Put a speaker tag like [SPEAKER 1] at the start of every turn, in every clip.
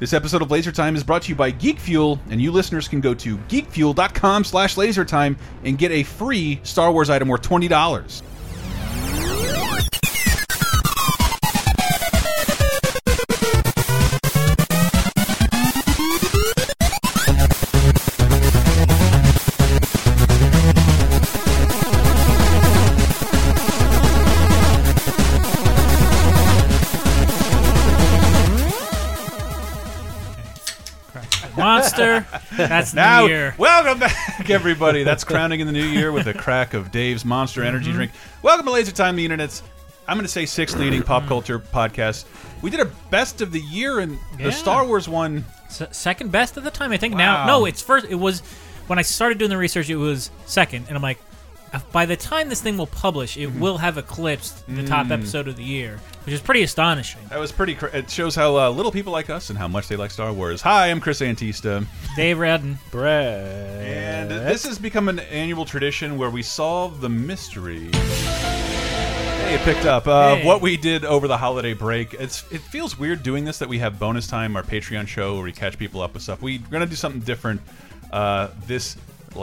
[SPEAKER 1] This episode of Laser Time is brought to you by Geek Fuel, and you listeners can go to geekfuel.com slash lasertime and get a free Star Wars item worth $20.
[SPEAKER 2] That's the
[SPEAKER 1] Now,
[SPEAKER 2] new year.
[SPEAKER 1] welcome back, everybody. That's crowning in the new year with a crack of Dave's Monster Energy mm-hmm. drink. Welcome to Laser Time, the internet's, I'm going to say, sixth leading pop mm-hmm. culture podcast. We did a best of the year, and
[SPEAKER 2] Yeah.
[SPEAKER 1] the Star Wars one.
[SPEAKER 2] S- second best of the time, I think.
[SPEAKER 1] Wow.
[SPEAKER 2] Now, no, it's first. It was when I started doing the research. It was second, and I'm like, by the time this thing will publish, it
[SPEAKER 1] Mm-hmm.
[SPEAKER 2] will have eclipsed the
[SPEAKER 1] Mm.
[SPEAKER 2] top episode of the year, which is pretty astonishing.
[SPEAKER 1] That was pretty. Cr it shows how uh, little people like us and how much they like Star Wars. Hi, I'm Chris Antista.
[SPEAKER 2] Dave Rudden.
[SPEAKER 3] Brad.
[SPEAKER 1] And this has become an annual tradition where we solve the mystery. Hey, it picked up uh,
[SPEAKER 2] Hey.
[SPEAKER 1] what we did over the holiday break. It's it feels weird doing this that we have bonus time, our Patreon show where we catch people up with stuff. We're gonna do something different uh, this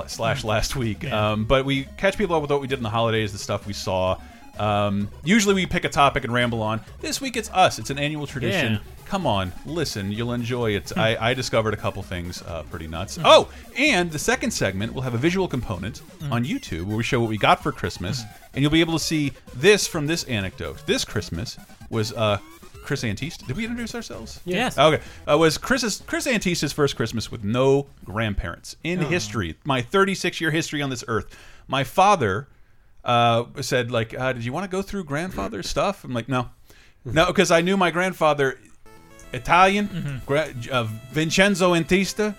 [SPEAKER 1] slash last week,
[SPEAKER 2] Yeah.
[SPEAKER 1] um, but we catch people up with what we did in the holidays, the stuff we saw. Um, usually we pick a topic and ramble on. This week it's us. It's an annual tradition.
[SPEAKER 2] Yeah.
[SPEAKER 1] Come on, listen. You'll enjoy it. I, I discovered a couple things uh, pretty nuts. Oh, and the second segment will have a visual component on YouTube where we show what we got for Christmas, and you'll be able to see this from this anecdote. This Christmas was uh, Chris Antista. Did we introduce ourselves?
[SPEAKER 2] Yes.
[SPEAKER 1] Okay. Uh, was Chris's Chris Antista's first Christmas with no grandparents in history. My 36 year history on this earth. My father uh, said like, uh, "Did you want to go through grandfather's stuff?" I'm like, "No, no," because I knew my grandfather, Italian, gra uh, Vincenzo Antista.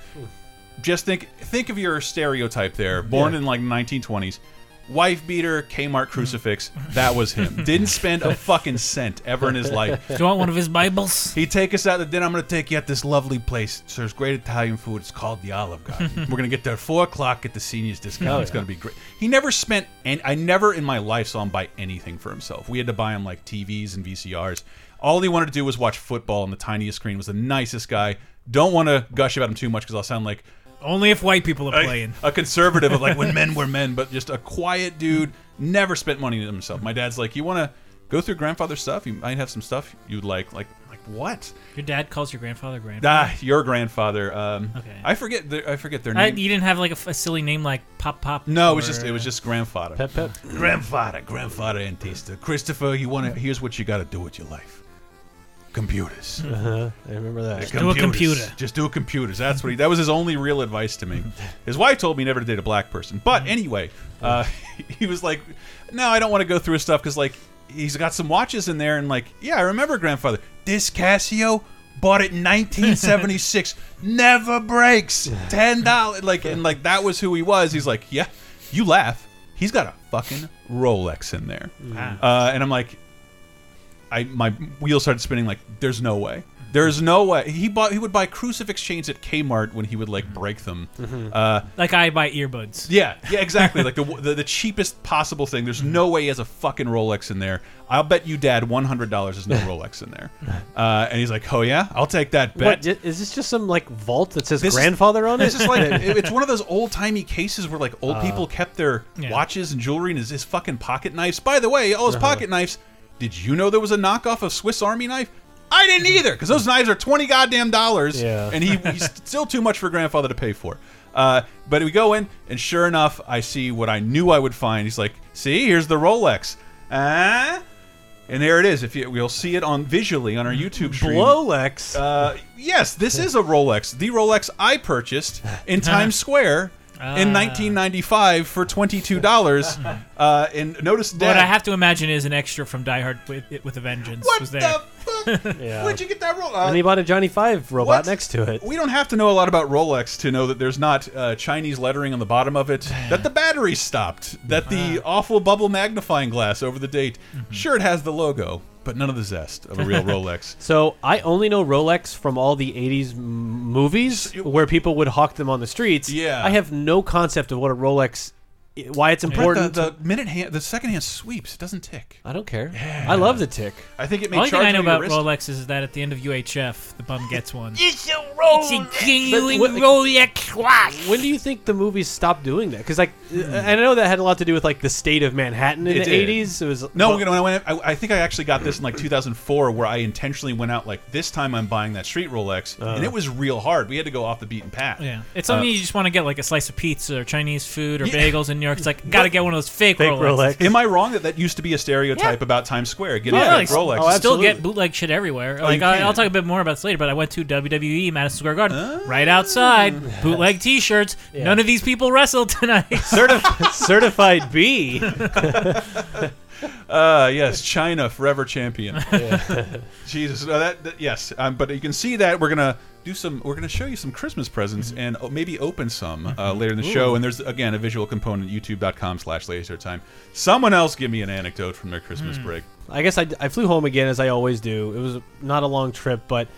[SPEAKER 1] Just think think of your stereotype there. Born in like 1920s. Wife beater, Kmart mm. crucifix. That was him. Didn't spend a fucking cent ever in his life.
[SPEAKER 2] Do you want one of his Bibles?
[SPEAKER 1] He'd take us out to dinner. I'm going to take you at this lovely place. It serves great Italian food. It's called the Olive Garden. We're going to get there at 4 o'clock at the seniors discount.
[SPEAKER 3] Oh,
[SPEAKER 1] it's
[SPEAKER 3] yeah.
[SPEAKER 1] going to be great. He never spent, and I never in my life saw him buy anything for himself. We had to buy him like TVs and VCRs. All he wanted to do was watch football on the tiniest screen. Was the nicest guy. Don't want to gush about him too much because I'll sound like
[SPEAKER 2] Only if white people are playing.
[SPEAKER 1] a conservative of like when men were men, but just a quiet dude. Never spent money on himself. My dad's like, you want to go through grandfather's stuff? You might have some stuff you'd like. Like, like what?
[SPEAKER 2] Your dad calls your grandfather grandfather.
[SPEAKER 1] Ah, your grandfather. Um,
[SPEAKER 2] Okay.
[SPEAKER 1] I forget. The, I forget their
[SPEAKER 2] I,
[SPEAKER 1] name.
[SPEAKER 2] you didn't have like a silly name like Pop Pop.
[SPEAKER 1] no, it was just it was just grandfather.
[SPEAKER 3] Pep Pep.
[SPEAKER 1] Grandfather, grandfather Antista. Christopher, you want to? Here's what you got to do with your life. Computers.
[SPEAKER 3] Uh-huh. I remember that.
[SPEAKER 2] Just do a computer.
[SPEAKER 1] Just do a computers. That's what he. That was his only real advice to me. His wife told me never to date a black person. But anyway, uh, he was like, "No, I don't want to go through his stuff because like he's got some watches in there and like yeah, I remember grandfather. This Casio bought it in 1976. never breaks. Ten dollars. Like and like that was who he was. He's like, yeah, you laugh. He's got a fucking Rolex in there.
[SPEAKER 2] Ah.
[SPEAKER 1] Uh, and I'm like, I my wheels started spinning. Like, there's no way. There's no way. He bought. He would buy crucifix chains at Kmart when he would like break them. Uh,
[SPEAKER 2] Like I buy earbuds.
[SPEAKER 1] yeah, yeah, exactly. like the, the the cheapest possible thing. There's no way he has a fucking Rolex in there. I'll bet you, Dad, one hundred dollars is no Rolex in there. Uh, and he's like, Oh yeah, I'll take that bet.
[SPEAKER 3] What, i- is this just some like vault that says
[SPEAKER 1] This is-
[SPEAKER 3] grandfather on it?
[SPEAKER 1] It's just like it- it's one of those old timey cases where like old people kept their
[SPEAKER 2] Yeah.
[SPEAKER 1] watches and jewelry and his, his fucking pocket knives. By the way, all his pocket knives. Did you know there was a knockoff of Swiss Army knife? I didn't either because those knives are twenty goddamn dollars.
[SPEAKER 3] Yeah.
[SPEAKER 1] and he, he's still too much for grandfather to pay for. Uh, but we go in, and sure enough, I see what I knew I would find. He's like, "See, here's the Rolex." Ah. And there it is. If you, we'll see it on visually on our YouTube stream.
[SPEAKER 3] Blolex.
[SPEAKER 1] Uh, yes, this is a Rolex. The Rolex I purchased in Times Square in
[SPEAKER 2] Ah.
[SPEAKER 1] 1995 for $22. Uh, and notice
[SPEAKER 2] What
[SPEAKER 1] that.
[SPEAKER 2] I have to imagine is an extra from Die Hard with, with a Vengeance
[SPEAKER 1] what
[SPEAKER 2] was
[SPEAKER 1] the fuck?
[SPEAKER 3] Yeah.
[SPEAKER 1] Where'd you get that Rolex?
[SPEAKER 3] and he bought a Johnny Five robot
[SPEAKER 1] what?
[SPEAKER 3] next to it.
[SPEAKER 1] we don't have to know a lot about Rolex to know that there's not uh, Chinese lettering on the bottom of it, that the battery stopped, that the awful bubble magnifying glass over the date.
[SPEAKER 2] Mm-hmm.
[SPEAKER 1] Sure, it has the logo, but none of the zest of a real Rolex.
[SPEAKER 3] So I only know Rolex from all the '80s m- movies where people would hawk them on the streets.
[SPEAKER 1] Yeah.
[SPEAKER 3] I have no concept of what a Rolex why it's important.
[SPEAKER 1] the, the minute hand, the second hand sweeps. It doesn't tick.
[SPEAKER 3] I don't care. I love the tick.
[SPEAKER 1] I think it
[SPEAKER 2] The
[SPEAKER 1] may
[SPEAKER 2] only thing
[SPEAKER 1] charge
[SPEAKER 2] I know about
[SPEAKER 1] wrist.
[SPEAKER 2] Rolex is that at the end of UHF, the bum gets one.
[SPEAKER 4] It's a Rolex.
[SPEAKER 2] It's a genuine
[SPEAKER 3] But what-
[SPEAKER 2] Rolex watch.
[SPEAKER 3] When do you think the movies stopped doing that? Because like, I know that had a lot to do with like the state of Manhattan in
[SPEAKER 1] Hmm. It
[SPEAKER 3] the '80s. It was
[SPEAKER 1] No,
[SPEAKER 3] but-
[SPEAKER 1] you know, when I went, I, I think I actually got this in like 2004, where I intentionally went out like this time I'm buying that street Rolex, and it was real hard. We had to go off the beaten path.
[SPEAKER 2] Yeah, it's something
[SPEAKER 1] Uh,
[SPEAKER 2] you just want to get like a slice of pizza or Chinese food or
[SPEAKER 1] Yeah.
[SPEAKER 2] bagels in New York. It's like gotta get one of those fake,
[SPEAKER 3] Fake
[SPEAKER 2] Rolex.
[SPEAKER 3] Rolex.
[SPEAKER 1] Am I wrong that that used to be a stereotype about Times Square getting
[SPEAKER 2] Yeah,
[SPEAKER 1] a
[SPEAKER 2] like,
[SPEAKER 1] fake Rolex?
[SPEAKER 3] oh,
[SPEAKER 2] Still get bootleg shit everywhere.
[SPEAKER 1] Oh,
[SPEAKER 2] like
[SPEAKER 1] you
[SPEAKER 2] I, I'll talk a bit more about this later, but I went to WWE Madison Square Garden, right outside, bootleg T-shirts.
[SPEAKER 3] Yeah.
[SPEAKER 2] None of these people wrestled tonight.
[SPEAKER 3] Certif- certified B.
[SPEAKER 1] Uh, yes, China forever champion. Jesus, uh, that, that- yes. Um, but you can see that we're gonna do some. We're gonna show you some Christmas presents and uh, maybe open some uh, later in the show. And there's again a visual component. YouTube.com/slash laser time. Someone else give me an anecdote from their Christmas break.
[SPEAKER 3] I guess I, I flew home again as I always do. It was not a long trip, but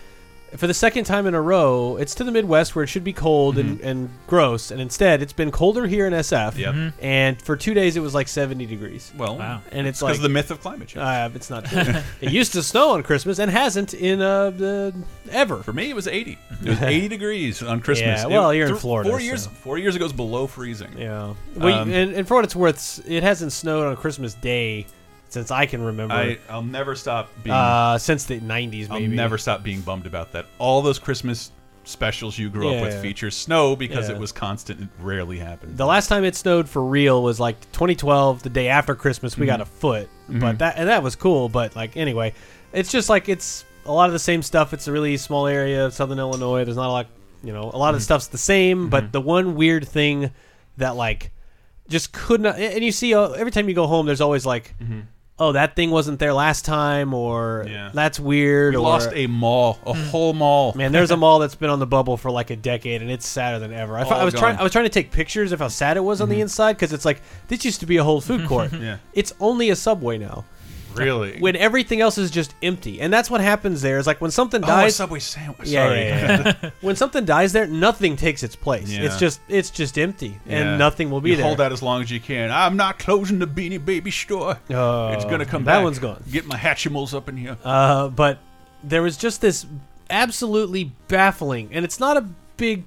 [SPEAKER 3] for the second time in a row, it's to the Midwest where it should be cold and, and gross, and instead it's been colder here in SF.
[SPEAKER 1] Yep.
[SPEAKER 3] And for two days it was like 70 degrees.
[SPEAKER 1] Well,
[SPEAKER 2] Wow.
[SPEAKER 3] And it's
[SPEAKER 1] because
[SPEAKER 3] like
[SPEAKER 1] of the myth of climate change.
[SPEAKER 3] uh, it's not. true. it used to snow on Christmas and hasn't in uh, the ever.
[SPEAKER 1] For me, it was 80. It was 80 degrees on Christmas.
[SPEAKER 3] Yeah,
[SPEAKER 1] It-
[SPEAKER 3] well, you're in
[SPEAKER 1] th-
[SPEAKER 3] Florida,
[SPEAKER 1] Four years.
[SPEAKER 3] so.
[SPEAKER 1] Four years ago, it was below freezing.
[SPEAKER 3] Yeah. Well,
[SPEAKER 1] Um,
[SPEAKER 3] and, and for what it's worth, s- it hasn't snowed on Christmas Day since I can remember.
[SPEAKER 1] I, I'll never stop being.
[SPEAKER 3] uh, since the 90s,
[SPEAKER 1] I'll
[SPEAKER 3] maybe.
[SPEAKER 1] never stop being bummed about that. All those Christmas specials you grew up with
[SPEAKER 3] Yeah.
[SPEAKER 1] feature snow because
[SPEAKER 3] Yeah.
[SPEAKER 1] it was constant. It rarely happened.
[SPEAKER 3] The last time it snowed for real was like 2012, the day after Christmas. We got mm-hmm. a foot, but mm-hmm. that and that was cool. But like anyway, it's just like it's a lot of the same stuff. It's a really small area of Southern Illinois. There's not a lot, you know, a lot of the mm-hmm. stuff's the same. But the one weird thing that like just could not, and you see uh, every time you go home, there's always like, oh, that thing wasn't there last time, or
[SPEAKER 1] Yeah.
[SPEAKER 3] that's weird.
[SPEAKER 1] we
[SPEAKER 3] or,
[SPEAKER 1] lost a mall, a hmm. whole mall.
[SPEAKER 3] Man, there's a mall that's been on the bubble for like a decade, and it's sadder than ever. I,
[SPEAKER 1] All
[SPEAKER 3] I was trying.
[SPEAKER 1] gone.
[SPEAKER 3] I was trying to take pictures of how sad it was on the mm-hmm. inside because it's like this used to be a whole food court.
[SPEAKER 1] Yeah.
[SPEAKER 3] It's only a subway now.
[SPEAKER 1] Really?
[SPEAKER 3] When everything else is just empty, and that's what happens there. Is like when something
[SPEAKER 1] oh, a
[SPEAKER 3] dies.
[SPEAKER 1] Subway sandwich.
[SPEAKER 3] Yeah,
[SPEAKER 1] Sorry.
[SPEAKER 3] yeah, when something dies there, nothing takes its place.
[SPEAKER 1] Yeah.
[SPEAKER 3] It's just it's just empty,
[SPEAKER 1] Yeah.
[SPEAKER 3] and nothing will be
[SPEAKER 1] you
[SPEAKER 3] there.
[SPEAKER 1] Hold that as long as you can. I'm not closing the Beanie Baby store.
[SPEAKER 3] Uh,
[SPEAKER 1] it's gonna come back.
[SPEAKER 3] that
[SPEAKER 1] back.
[SPEAKER 3] one's gone.
[SPEAKER 1] Get my Hatchimals up in here.
[SPEAKER 3] Uh, but there was just this absolutely baffling, and it's not a big.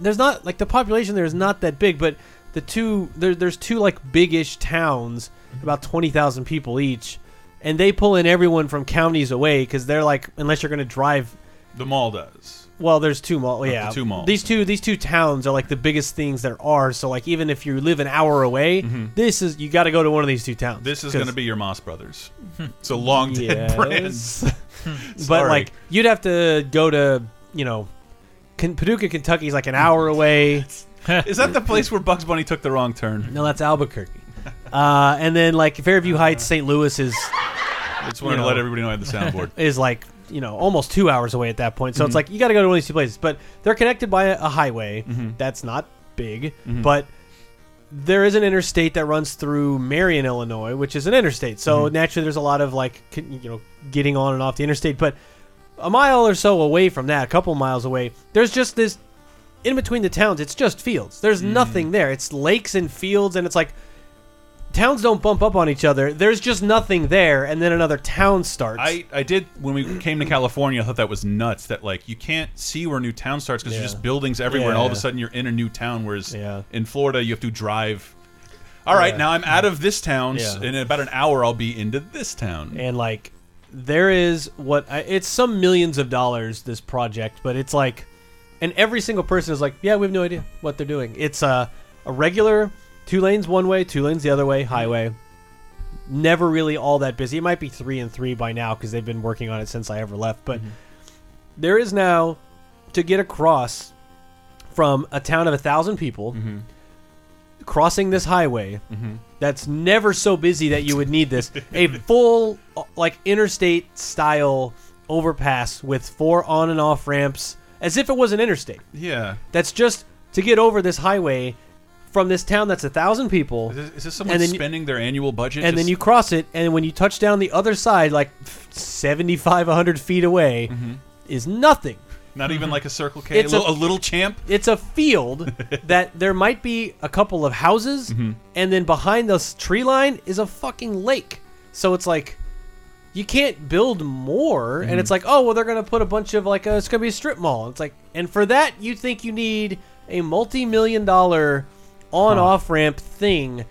[SPEAKER 3] There's not like the population there is not that big, but the two there, there's two like big-ish towns, about twenty thousand people each, and they pull in everyone from counties away because they're like unless you're gonna drive.
[SPEAKER 1] the mall does.
[SPEAKER 3] Well, there's two malls.
[SPEAKER 1] the
[SPEAKER 3] Yeah,
[SPEAKER 1] two malls.
[SPEAKER 3] These two these two towns are like the biggest things there are. So like even if you live an hour away, this is you got to go to one of these two towns.
[SPEAKER 1] Mm-hmm. This is going to be your Moss Brothers. it's a long dead.
[SPEAKER 3] Yes. but like you'd have to go to you know Ken- Paducah, Kentucky is like an hour away.
[SPEAKER 1] Is that the place where Bugs Bunny took the wrong turn?
[SPEAKER 3] No, that's Albuquerque. Uh, and then like Fairview Heights, St. Louis is
[SPEAKER 1] I just wanted
[SPEAKER 3] You
[SPEAKER 1] to let everybody know I had the soundboard.
[SPEAKER 3] is like you know almost two hours away at that point. So it's like you got to go to one of these two places. But they're connected by a, a highway
[SPEAKER 1] Mm-hmm.
[SPEAKER 3] that's not big, but there is an interstate that runs through Marion, Illinois, which is an interstate. So naturally, there's a lot of like you know getting on and off the interstate. But a mile or so away from that, a couple miles away, there's just this in between the towns. It's just fields. There's
[SPEAKER 1] Mm.
[SPEAKER 3] nothing there. It's lakes and fields, and it's like towns don't bump up on each other. There's just nothing there, and then another town starts.
[SPEAKER 1] I, I did when we came to California. I thought that was nuts. That like you can't see where a new town starts because
[SPEAKER 3] Yeah.
[SPEAKER 1] there's just buildings everywhere, and all of a sudden you're in a new town. Whereas
[SPEAKER 3] Yeah.
[SPEAKER 1] in Florida you have to drive. All right,
[SPEAKER 3] Yeah.
[SPEAKER 1] now I'm out of this town.
[SPEAKER 3] Yeah.
[SPEAKER 1] In about an hour, I'll be into this town.
[SPEAKER 3] and like there is what I, it's some millions of dollars this project but it's like and every single person is like yeah we have no idea what they're doing it's a, a regular two lanes one way two lanes the other way highway never really all that busy it might be three and three by now because they've been working on it since i ever left but mm-hmm. there is now to get across from a town of a thousand people mm-hmm. crossing this highway mm-hmm. that's never so busy that you would need this. a full, uh, like, interstate style overpass with four on and off ramps, as if it was an interstate.
[SPEAKER 1] Yeah.
[SPEAKER 3] That's just to get over this highway from this town that's a thousand people,
[SPEAKER 1] Is this, is this someone
[SPEAKER 3] And then you-
[SPEAKER 1] spending their annual budget?
[SPEAKER 3] and then you cross it, and when you touch down the other side, like 75, 100 feet away,
[SPEAKER 1] Mm-hmm.
[SPEAKER 3] is nothing.
[SPEAKER 1] Not even like a Circle K.
[SPEAKER 3] It's
[SPEAKER 1] a,
[SPEAKER 3] a-
[SPEAKER 1] little, a little champ.
[SPEAKER 3] it's a field that there might be a couple of houses,
[SPEAKER 1] Mm-hmm.
[SPEAKER 3] and then behind this tree line is a fucking lake. So it's like you can't build more, and
[SPEAKER 1] Mm-hmm.
[SPEAKER 3] it's like, oh well, they're gonna put a bunch of like a, it's gonna be a strip mall. It's like, and for that you think you need a multi-million dollar on-off ramp thing.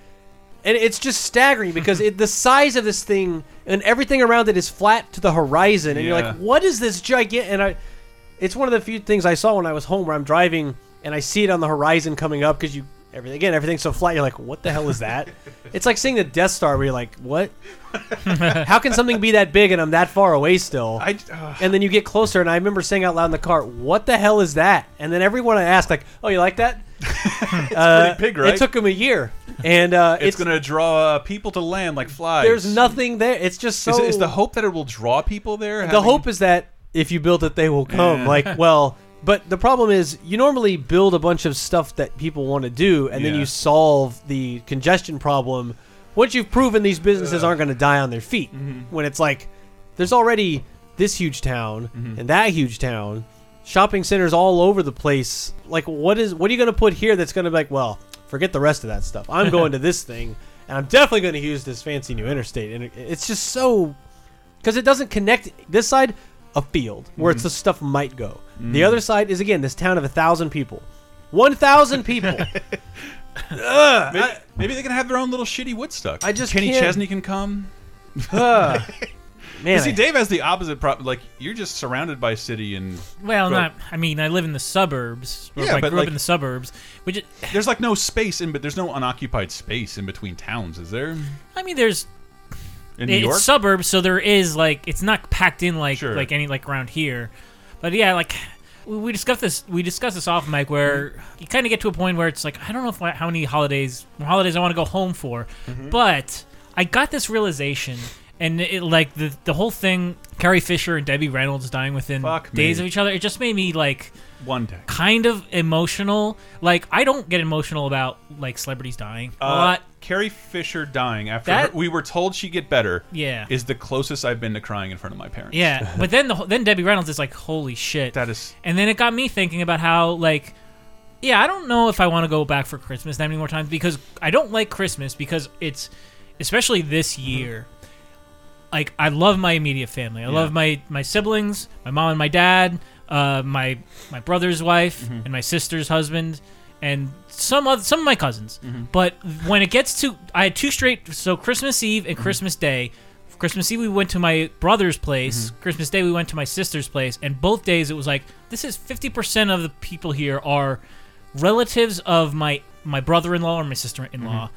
[SPEAKER 3] And it's just staggering because it, the size of this thing and everything around it is flat to the horizon, and you're like, "What is this gigantic?" And I, it's one of the few things I saw when I was home where I'm driving and I see it on the horizon coming up because you everything again everything's so flat. You're like, what the hell is that? it's like seeing the Death Star where you're like, what? How can something be that big and I'm that far away still?
[SPEAKER 1] I, uh,
[SPEAKER 3] and then you get closer and I remember saying out loud in the car, what the hell is that? And then everyone I asked like, oh, you like that? Uh,
[SPEAKER 1] pretty big, right?
[SPEAKER 3] It took him a year, and uh,
[SPEAKER 1] it's, going to draw uh, people to land like flies.
[SPEAKER 3] There's nothing there. It's just so.
[SPEAKER 1] Is, it- is the hope that it will draw people there?
[SPEAKER 3] the
[SPEAKER 1] having-
[SPEAKER 3] hope is that if you build it, they will come.
[SPEAKER 1] Yeah.
[SPEAKER 3] Like, well, but the problem is you normally build a bunch of stuff that people want to do, and then you solve the congestion problem. Once you've proven these businesses aren't going to die on their feet,
[SPEAKER 1] Mm-hmm.
[SPEAKER 3] when it's like there's already this huge town
[SPEAKER 1] Mm-hmm.
[SPEAKER 3] and that huge town, shopping centers all over the place. Like, what is what are you going to put here that's going to be like, well, forget the rest of that stuff. I'm going to this thing, and I'm definitely going to use this fancy new interstate, and it's just so because it doesn't connect this side a field where
[SPEAKER 1] Mm-hmm.
[SPEAKER 3] it's the stuff might go
[SPEAKER 1] Mm.
[SPEAKER 3] the other side is again this town of a thousand people 1000 people Ugh,
[SPEAKER 1] Maybe, maybe they can have their own little shitty Woodstock.
[SPEAKER 3] I just
[SPEAKER 1] Kenny Chesney can come.
[SPEAKER 3] man
[SPEAKER 1] See,
[SPEAKER 3] I-
[SPEAKER 1] Dave has the opposite problem. Like you're just surrounded by city, and
[SPEAKER 2] Well,
[SPEAKER 1] Well-
[SPEAKER 2] not. I mean, I live in the suburbs.
[SPEAKER 1] Yeah,
[SPEAKER 2] I
[SPEAKER 1] but,
[SPEAKER 2] grew
[SPEAKER 1] like-
[SPEAKER 2] up in the suburbs, which
[SPEAKER 1] there's like no space in, but there's no unoccupied space in between towns, is there?
[SPEAKER 2] I mean, there's
[SPEAKER 1] In New
[SPEAKER 2] it's
[SPEAKER 1] York,
[SPEAKER 2] suburbs, so there is like it's not packed in like
[SPEAKER 1] Sure.
[SPEAKER 2] like any like around here. But yeah, like we we discussed this we discussed this off mic where you kind of get to a point where it's like I don't know if how many holidays holidays I want to go home for,
[SPEAKER 1] Mm-hmm.
[SPEAKER 2] but I got this realization. And it, like the the whole thing, Carrie Fisher and Debbie Reynolds dying within
[SPEAKER 1] Fuck
[SPEAKER 2] days
[SPEAKER 1] me.
[SPEAKER 2] of each other, it just made me like
[SPEAKER 1] one day.
[SPEAKER 2] kind of emotional. Like I don't get emotional about like celebrities dying a
[SPEAKER 1] Uh,
[SPEAKER 2] lot.
[SPEAKER 1] Carrie Fisher dying after
[SPEAKER 2] That-
[SPEAKER 1] her, we were told she'd get better.
[SPEAKER 2] Yeah.
[SPEAKER 1] is the closest I've been to crying in front of my parents.
[SPEAKER 2] Yeah, but then the whole- then Debbie Reynolds is like, holy shit.
[SPEAKER 1] that is.
[SPEAKER 2] and then it got me thinking about how like, yeah, I don't know if I want to go back for Christmas that many more times because I don't like Christmas because it's, especially this year. Like I love my immediate family. I love my my siblings, my mom and my dad, uh, my my brother's wife
[SPEAKER 1] Mm-hmm.
[SPEAKER 2] and my sister's husband, and some other, some of my cousins.
[SPEAKER 1] Mm-hmm.
[SPEAKER 2] But when it gets to, I had two straight. So Christmas Eve
[SPEAKER 1] Mm-hmm.
[SPEAKER 2] and Christmas Day. Christmas Eve we went to my brother's place.
[SPEAKER 1] Mm-hmm.
[SPEAKER 2] Christmas Day we went to my sister's place, and both days it was like this is fifty percent of the people here are relatives of my my brother-in-law or my sister-in-law.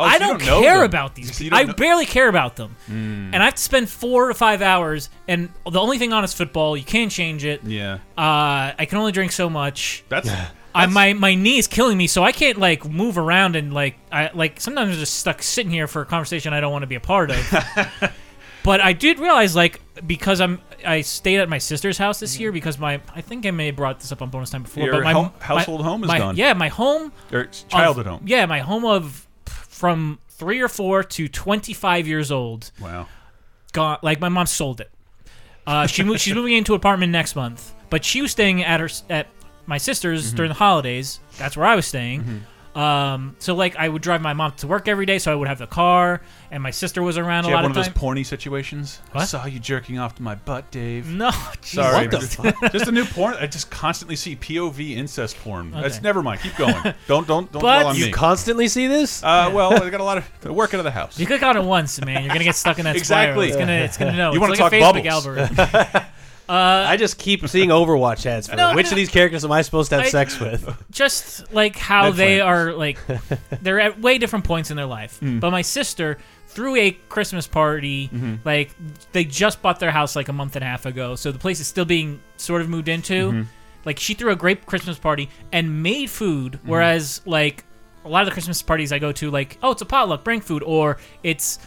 [SPEAKER 1] Oh, so
[SPEAKER 2] I
[SPEAKER 1] you
[SPEAKER 2] don't, care about these
[SPEAKER 1] So
[SPEAKER 2] people. I
[SPEAKER 1] know-
[SPEAKER 2] barely care about them.
[SPEAKER 1] Mm.
[SPEAKER 2] And I have to spend four to five hours, and the only thing on is football. You can't change it.
[SPEAKER 1] Yeah,
[SPEAKER 2] Uh, I can only drink so much.
[SPEAKER 1] that's.
[SPEAKER 2] I, my my knee is killing me, so I can't like move around and like I like sometimes I'm just stuck sitting here for a conversation I don't want to be a part of. but I did realize like because I'm I stayed at my sister's house this year because my I think I may have brought this up on bonus time before.
[SPEAKER 1] Your
[SPEAKER 2] but my
[SPEAKER 1] home-
[SPEAKER 2] my-
[SPEAKER 1] household home is
[SPEAKER 2] my-
[SPEAKER 1] gone.
[SPEAKER 2] Yeah, my home
[SPEAKER 1] or
[SPEAKER 2] of-
[SPEAKER 1] childhood home.
[SPEAKER 2] Yeah, my home of from three or four to twenty five years old
[SPEAKER 1] Wow.
[SPEAKER 2] gone. Like my mom sold it. Uh, she moved. She's moving into an apartment next month, but she was staying at her at my sister's
[SPEAKER 1] Mm-hmm.
[SPEAKER 2] during the holidays. That's where I was staying. Um, so like I would drive my mom to work every day, so I would have the car, and my sister was around
[SPEAKER 1] Do
[SPEAKER 2] a
[SPEAKER 1] you have
[SPEAKER 2] lot
[SPEAKER 1] one of
[SPEAKER 2] of
[SPEAKER 1] those
[SPEAKER 2] time.
[SPEAKER 1] porny situations? I
[SPEAKER 2] What?
[SPEAKER 1] saw you jerking off to my butt, Dave.
[SPEAKER 2] no,
[SPEAKER 1] Sorry,
[SPEAKER 3] What the
[SPEAKER 1] just, just a new porn. I just constantly see POV incest porn. That's never mind. Keep going. don't don't don't
[SPEAKER 2] But
[SPEAKER 1] dwell on
[SPEAKER 3] you
[SPEAKER 1] me.
[SPEAKER 3] constantly see this
[SPEAKER 1] uh, well, I got a lot of work out of the house.
[SPEAKER 2] You click on it once, man. You're gonna get stuck in that
[SPEAKER 1] Exactly.
[SPEAKER 2] spiral. It's gonna, it's gonna know.
[SPEAKER 1] You
[SPEAKER 2] It's
[SPEAKER 1] wanna
[SPEAKER 2] like
[SPEAKER 1] talk
[SPEAKER 2] a Facebook
[SPEAKER 1] bubbles.
[SPEAKER 2] algorithm.
[SPEAKER 3] I just keep seeing Overwatch ads for
[SPEAKER 2] No,
[SPEAKER 3] which of these characters am I supposed to have
[SPEAKER 2] I-
[SPEAKER 3] sex with?
[SPEAKER 2] just like how they are like they're at way different points in their life
[SPEAKER 1] Hmm.
[SPEAKER 2] but my sister threw a christmas party
[SPEAKER 1] Mm-hmm.
[SPEAKER 2] like they just bought their house like a month and a half ago so the place is still being sort of moved into
[SPEAKER 1] Mm-hmm.
[SPEAKER 2] like she threw a great christmas party and made food
[SPEAKER 1] Mm-hmm.
[SPEAKER 2] whereas like a lot of the christmas parties i go to like oh it's a potluck bring food or it's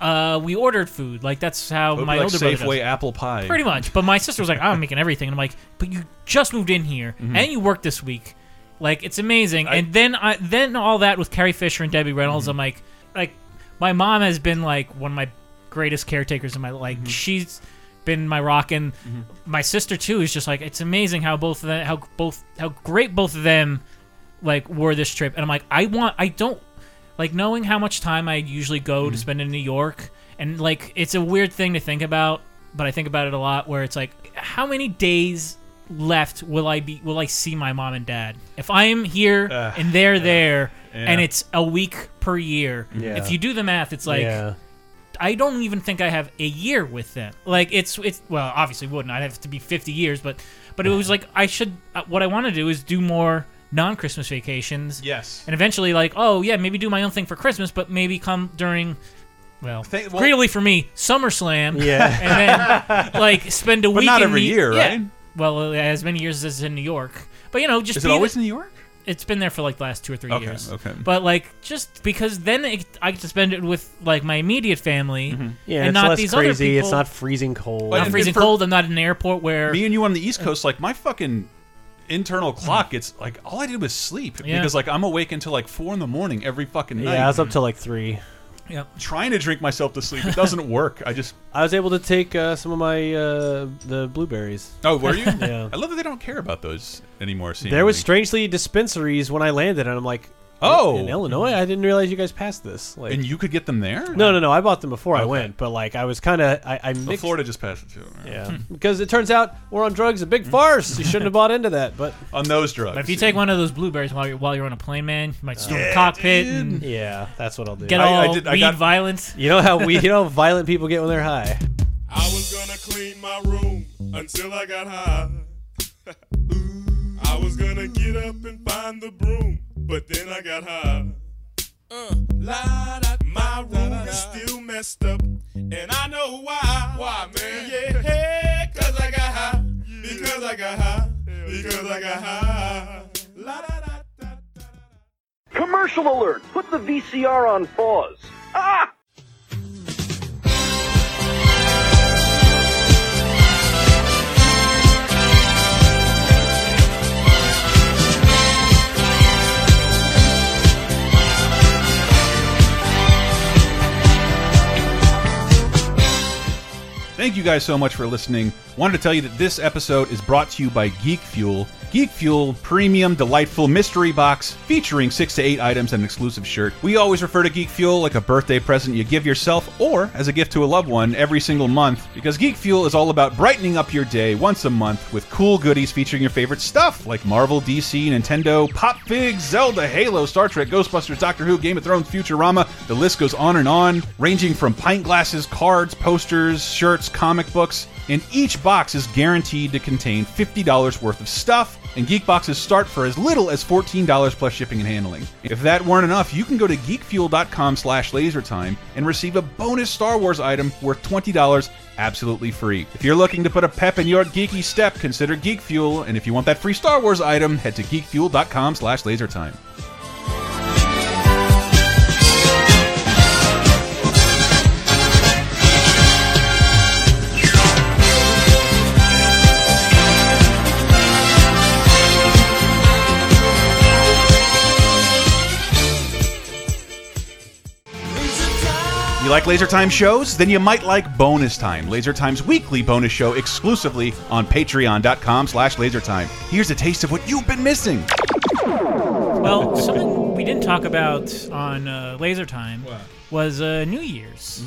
[SPEAKER 2] uh we ordered food like that's how
[SPEAKER 1] It would be
[SPEAKER 2] my
[SPEAKER 1] like
[SPEAKER 2] older brother
[SPEAKER 1] Safeway apple pie.
[SPEAKER 2] Pretty much. But my sister was like, I'm making everything. And I'm like, but you just moved in here
[SPEAKER 1] Mm-hmm.
[SPEAKER 2] and you worked this week. Like, it's amazing.
[SPEAKER 1] I-
[SPEAKER 2] and then I then all that with Carrie Fisher and Debbie Reynolds,
[SPEAKER 1] Mm-hmm.
[SPEAKER 2] I'm like, like, my mom has been like one of my greatest caretakers in my like
[SPEAKER 1] Mm-hmm.
[SPEAKER 2] she's been my rock, and
[SPEAKER 1] Mm-hmm.
[SPEAKER 2] my sister too is just like it's amazing how both of them, how both how great both of them like were this trip, and I'm like I want I don't like knowing how much time I usually go
[SPEAKER 1] Mm-hmm.
[SPEAKER 2] to spend in New York, and like it's a weird thing to think about, but I think about it a lot. Where it's like, how many days left will I be? Will I see my mom and dad? If I am here
[SPEAKER 1] Ugh.
[SPEAKER 2] and they're there, and it's a week per year,
[SPEAKER 3] Yeah.
[SPEAKER 2] if you do the math, it's like
[SPEAKER 3] yeah.
[SPEAKER 2] I don't even think I have a year with them. Like it's it's well, obviously wouldn't. I'd have to be 50 years, but but it was like I should. Uh, what I want to do is do more non-Christmas vacations.
[SPEAKER 1] Yes.
[SPEAKER 2] And eventually, like, oh yeah, maybe do my own thing for Christmas, but maybe come during, well,
[SPEAKER 1] Thank- well-
[SPEAKER 2] greatly for me, SummerSlam.
[SPEAKER 3] Yeah.
[SPEAKER 2] And then like spend a week.
[SPEAKER 1] not
[SPEAKER 2] in
[SPEAKER 1] every
[SPEAKER 2] New-
[SPEAKER 1] year,
[SPEAKER 2] yeah.
[SPEAKER 1] right?
[SPEAKER 2] Well, uh, as many years as in New York, but you know, just
[SPEAKER 1] Is it
[SPEAKER 2] be
[SPEAKER 1] always
[SPEAKER 2] the-
[SPEAKER 1] in New York?
[SPEAKER 2] it's been there for like the last two or three
[SPEAKER 1] Okay,
[SPEAKER 2] years.
[SPEAKER 1] okay.
[SPEAKER 2] But like, just because then it, I get to spend it with like my immediate family,
[SPEAKER 1] Mm-hmm.
[SPEAKER 3] Yeah,
[SPEAKER 2] and
[SPEAKER 3] it's
[SPEAKER 2] not
[SPEAKER 3] less
[SPEAKER 2] these other
[SPEAKER 3] crazy. It's not freezing cold.
[SPEAKER 1] But-
[SPEAKER 2] not
[SPEAKER 1] and
[SPEAKER 2] freezing
[SPEAKER 1] for-
[SPEAKER 2] cold. I'm not in an airport where
[SPEAKER 1] Me and you on the East Coast, like my fucking internal clock, it's like all I did was sleep
[SPEAKER 2] Yeah.
[SPEAKER 1] because like I'm awake until like four in the morning every fucking night.
[SPEAKER 3] yeah, I was up till like three.
[SPEAKER 2] Yeah,
[SPEAKER 1] trying to drink myself to sleep. It doesn't work. I just
[SPEAKER 3] I was able to take uh, some of my uh, the blueberries.
[SPEAKER 1] oh, were you?
[SPEAKER 3] Yeah.
[SPEAKER 1] I love that they don't care about those anymore.
[SPEAKER 3] There was strangely dispensaries when I landed, and I'm like,
[SPEAKER 1] Oh.
[SPEAKER 3] in Illinois, I didn't realize you guys passed this. Like,
[SPEAKER 1] and you could get them there.
[SPEAKER 3] no, no, no, I bought them before I
[SPEAKER 1] Okay.
[SPEAKER 3] went, but like I was kind of I, I mixed.
[SPEAKER 1] Florida just passed it too. right?
[SPEAKER 3] Yeah, because it turns out we're on drugs, a big hmm. farce. You shouldn't have bought into that, but
[SPEAKER 1] On those drugs.
[SPEAKER 2] But if you take one of those blueberries while you're while you're on a plane, man, you might storm
[SPEAKER 1] Yeah,
[SPEAKER 2] the cockpit and
[SPEAKER 3] yeah, that's what I'll do.
[SPEAKER 2] get
[SPEAKER 1] I-
[SPEAKER 2] all
[SPEAKER 1] I did- I
[SPEAKER 2] weed
[SPEAKER 1] got-
[SPEAKER 2] violent.
[SPEAKER 3] you know how we, you know, how violent people get when they're high.
[SPEAKER 4] I was gonna clean my room until I got high. I was gonna get up and find the broom, but then I got high. Uh, la, da, my room is still messed up, and I know why. Why, man? Yeah, hey, cause I got high. Because I got high. Because I got high. La, da, da, da, da.
[SPEAKER 5] Commercial alert! Put the VCR on pause. Ah!
[SPEAKER 1] Thank you guys so much for listening. Wanted to tell you that this episode is brought to you by Geek Fuel. Geek Fuel premium delightful mystery box featuring 6 to 8 items and an exclusive shirt. We always refer to Geek Fuel like a birthday present you give yourself or as a gift to a loved one every single month because Geek Fuel is all about brightening up your day once a month with cool goodies featuring your favorite stuff like Marvel, DC, Nintendo, Pop Figs, Zelda, Halo, Star Trek, Ghostbusters, Doctor Who, Game of Thrones, Futurama. The list goes on and on, ranging from pint glasses, cards, posters, shirts, comic books, and each box is guaranteed to contain $50 worth of stuff, and Geekboxes start for as little as $14 plus shipping and handling. If that weren't enough, you can go to geekfuel.com slash lasertime and receive a bonus Star Wars item worth $20 absolutely free. If you're looking to put a pep in your geeky step, consider Geek Fuel, and if you want that free Star Wars item, head to geekfuel.com slash lasertime. Like Laser Time shows? Then you might like Bonus Time, Laser Time's weekly bonus show exclusively on patreon.com slash lasertime. Here's a taste of what you've been missing.
[SPEAKER 2] Well, something we didn't talk about on uh, Laser Time was uh, New Year's.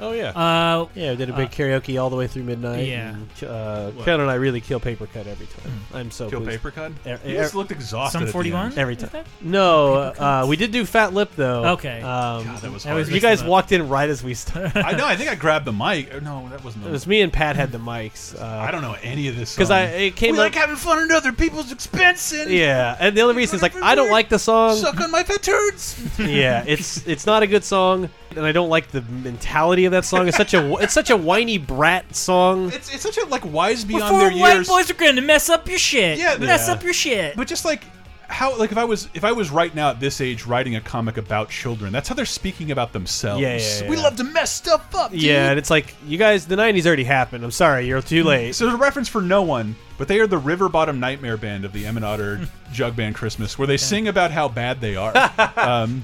[SPEAKER 3] Oh yeah.
[SPEAKER 2] Uh,
[SPEAKER 3] yeah, we did a big karaoke all the way through midnight.
[SPEAKER 2] yeah.
[SPEAKER 3] and, uh, Ken and I really kill paper cut every time. I'm so
[SPEAKER 1] Kill
[SPEAKER 3] pleased.
[SPEAKER 1] paper cut?
[SPEAKER 3] Er-
[SPEAKER 1] You just looked exhausted. Sum
[SPEAKER 2] 41.
[SPEAKER 3] Every time. No, uh, we did do Fat Lip though.
[SPEAKER 2] Okay.
[SPEAKER 3] Um,
[SPEAKER 1] God, that was hard.
[SPEAKER 3] you guys walked in right as we started.
[SPEAKER 1] I know. I think I grabbed the mic. No, that wasn't.
[SPEAKER 3] It was me and Pat had the mics. Uh,
[SPEAKER 1] I don't know any of this.
[SPEAKER 3] because. I it came
[SPEAKER 1] we
[SPEAKER 3] up.
[SPEAKER 1] like having fun at other people's expense and
[SPEAKER 3] yeah, and the only reason is like I don't like the song.
[SPEAKER 1] suck on my fat turds.
[SPEAKER 3] yeah, it's it's not a good song, and I don't like the mentality of that song. It's such a it's such a whiny brat song.
[SPEAKER 1] it's it's such a like wise beyond
[SPEAKER 2] Before
[SPEAKER 1] their
[SPEAKER 2] white
[SPEAKER 1] years.
[SPEAKER 2] boys are going to mess up your shit.
[SPEAKER 1] Yeah,
[SPEAKER 2] mess
[SPEAKER 3] yeah.
[SPEAKER 2] up your shit.
[SPEAKER 1] But just like how like if I was if I was right now at this age writing a comic about children, that's how they're speaking about themselves.
[SPEAKER 3] Yeah, yeah,
[SPEAKER 1] We love to mess stuff up. dude.
[SPEAKER 3] Yeah, and it's like you guys, the '90s already happened. I'm sorry, you're too hmm. late.
[SPEAKER 1] So, there's a reference for no one, but they are the River Bottom Nightmare Band of the Emmet Otter Jug Band Christmas, where they sing about how bad they are. um,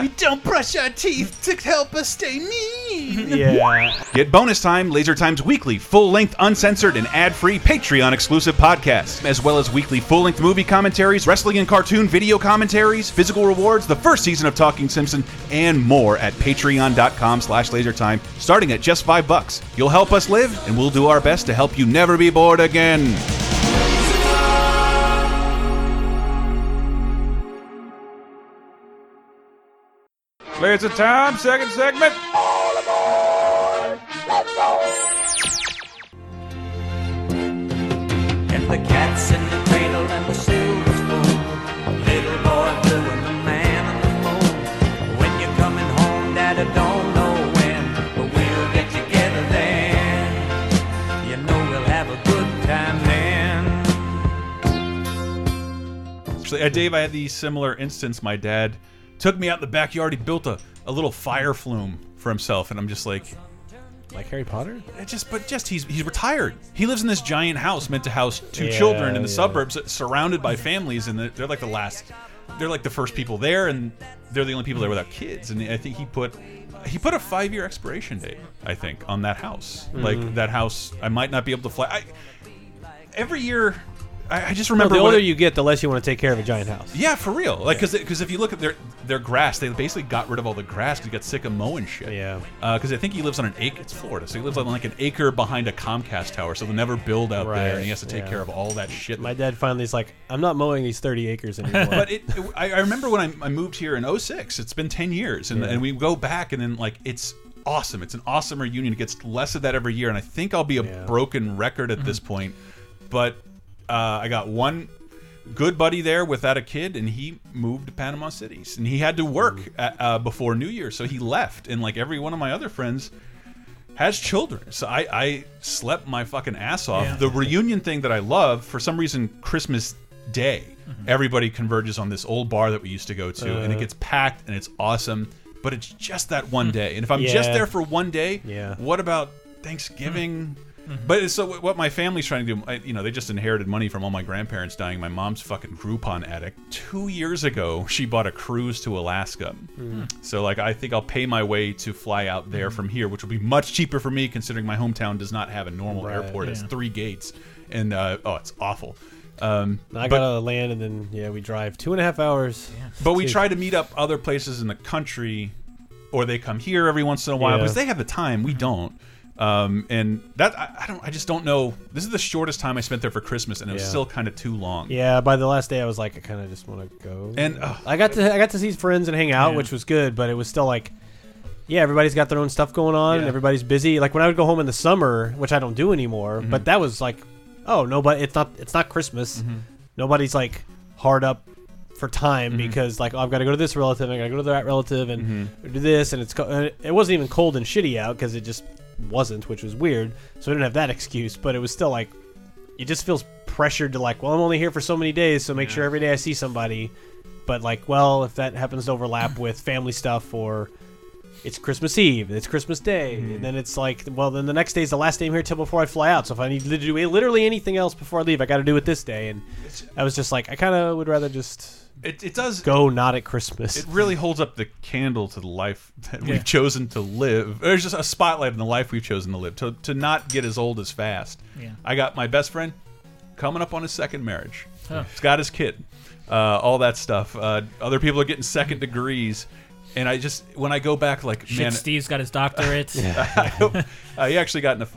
[SPEAKER 1] we don't brush our teeth to help us stay mean.
[SPEAKER 3] Yeah.
[SPEAKER 1] Get bonus time, Laser Time's weekly, full length, uncensored, and ad free Patreon exclusive podcast, as well as weekly full length movie commentaries, wrestling and cartoon video commentaries, physical rewards, the first season of Talking Simpson, and more at patreon.com slash lasertime, starting at just five bucks. You'll help us live, and we'll do our best to help you never be bored again. Laser Time, second segment. All aboard! Let's go!
[SPEAKER 6] And the cat's in the cradle and the silver spoon. Little boy blue and the man on the moon. When you're coming home, Dad, I don't know when, but we'll get together then. You know we'll have a good time then.
[SPEAKER 1] Actually, uh, Dave, I had the similar instance. My dad took me out in the backyard. He built a, a little fire flume for himself, and I'm just like,
[SPEAKER 3] Like Harry Potter?
[SPEAKER 1] it just, but just he's he's retired. He lives in this giant house meant to house two
[SPEAKER 3] Yeah,
[SPEAKER 1] children in the
[SPEAKER 3] yeah.
[SPEAKER 1] suburbs, surrounded by families, and they're, they're like the last, they're like the first people there, and they're the only people there without kids. And I think he put. He put a five-year expiration date, I think, on that house.
[SPEAKER 3] Mm-hmm.
[SPEAKER 1] Like that house, I might not be able to fly. I, every year, I, I just remember
[SPEAKER 3] the older
[SPEAKER 1] it-
[SPEAKER 3] you get, the less you want to take care of a giant house.
[SPEAKER 1] yeah, for real. Like, because because if you look at their their grass, they basically got rid of all the grass because he got sick of mowing shit.
[SPEAKER 3] Yeah.
[SPEAKER 1] Uh, because I think he lives on an acre. It's Florida, so he lives on like an acre behind a Comcast tower, so they'll never build out there, and he has to take
[SPEAKER 3] yeah.
[SPEAKER 1] care of all that shit.
[SPEAKER 3] My dad finally is like, I'm not mowing these 30 acres anymore.
[SPEAKER 1] but it, I, I remember when I, I moved here in 06. It's been 10 years, and,
[SPEAKER 3] Yeah.
[SPEAKER 1] and we go back, and then like it's awesome. It's an awesome reunion. It gets less of that every year, and I think I'll be a
[SPEAKER 3] Yeah.
[SPEAKER 1] broken record at this point. But uh, I got one good buddy there without a kid, and he moved to Panama Cities, and he had to work at, uh, before New Year, so he left. And like every one of my other friends has children, so I, I slept my fucking ass off.
[SPEAKER 2] Yeah.
[SPEAKER 1] The reunion thing that I love, for some reason, Christmas Day, everybody converges on this old bar that we used to go to, and it
[SPEAKER 3] Uh.
[SPEAKER 1] gets packed and it's awesome. But it's just that one day, and if I'm just there for one day,
[SPEAKER 3] Yeah.
[SPEAKER 1] what about Thanksgiving? But so what my family's trying to do, I, you know, they just inherited money from all my grandparents dying. My mom's fucking Groupon addict. Two years ago, she bought a cruise to Alaska. So like, I think I'll pay my way to fly out there from here, which will be much cheaper for me, considering my hometown does not have a normal
[SPEAKER 3] Right,
[SPEAKER 1] airport. It's three gates, and uh, oh, it's awful. Um,
[SPEAKER 3] I
[SPEAKER 1] but-
[SPEAKER 3] gotta land and then yeah, we drive two and a half hours.
[SPEAKER 1] but we try to meet up other places in the country, or they come here every once in a while
[SPEAKER 3] Yeah.
[SPEAKER 1] because they have the time. We don't. Um, and that I, I don't. I just don't know. This is the shortest time I spent there for Christmas, and it was
[SPEAKER 3] Yeah.
[SPEAKER 1] still kind of too long.
[SPEAKER 3] Yeah, by the last day I was like, I kind of just want to go.
[SPEAKER 1] And uh,
[SPEAKER 3] I got to I got to see friends and hang out, which was good, but it was still like, yeah, everybody's got their own stuff going on, and
[SPEAKER 1] Yeah.
[SPEAKER 3] everybody's busy. Like when I would go home in the summer, which I don't do anymore,
[SPEAKER 1] Mm-hmm.
[SPEAKER 3] but that was like, oh no, but it's not it's not Christmas.
[SPEAKER 1] Mm-hmm.
[SPEAKER 3] Nobody's like hard up for time because like oh, I've got to go to this relative, I got to go to that relative, and
[SPEAKER 1] Mm-hmm.
[SPEAKER 3] do this, and it's co- and it wasn't even cold and shitty out because it just wasn't, which was weird. So I didn't have that excuse, but it was still like it just feels pressured to like, well, I'm only here for so many days, so make sure every day I see somebody. But like, well, if that happens to overlap with family stuff or it's Christmas Eve, it's Christmas Day,
[SPEAKER 1] Mm-hmm.
[SPEAKER 3] and then it's like, well, then the next day is the last day I'm here till before I fly out. So if I need to do literally anything else before I leave, I got to do it this day. And I was just like, I kind of would rather just
[SPEAKER 1] it, it does.
[SPEAKER 3] go not at Christmas.
[SPEAKER 1] It really holds up the candle to the life that we've chosen to live. There's just a spotlight on the life we've chosen to live. To to not get as old as fast.
[SPEAKER 2] Yeah.
[SPEAKER 1] I got my best friend coming up on his second marriage.
[SPEAKER 2] Oh.
[SPEAKER 1] He's got his kid. Uh, all that stuff. Uh, other people are getting second degrees. And I just when I go back, like
[SPEAKER 2] Shit,
[SPEAKER 1] man,
[SPEAKER 2] Steve's got his doctorate.
[SPEAKER 1] uh, he actually got in a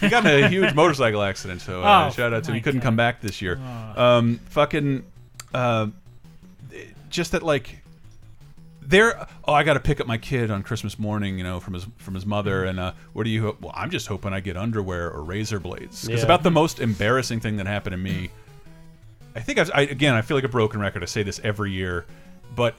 [SPEAKER 1] he got in a huge motorcycle accident. So uh,
[SPEAKER 2] Oh,
[SPEAKER 1] shout out to him. He couldn't
[SPEAKER 2] God.
[SPEAKER 1] come back this year. Um, fucking, uh, just that like. There, oh, I got to pick up my kid on Christmas morning, you know, from his from his mother, mm-hmm. and uh, what do you? hope? Well, I'm just hoping I get underwear or razor blades. Because
[SPEAKER 3] Yeah.
[SPEAKER 1] about the most embarrassing thing that happened to me, I think I've, I again I feel like a broken record. I say this every year, but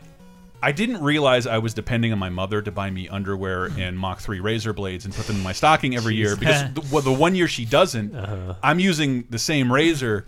[SPEAKER 1] I didn't realize I was depending on my mother to buy me underwear mm-hmm. and Mach 3 razor blades and put them in my stocking every year because the, well, the one year she doesn't, uh-huh. I'm using the same razor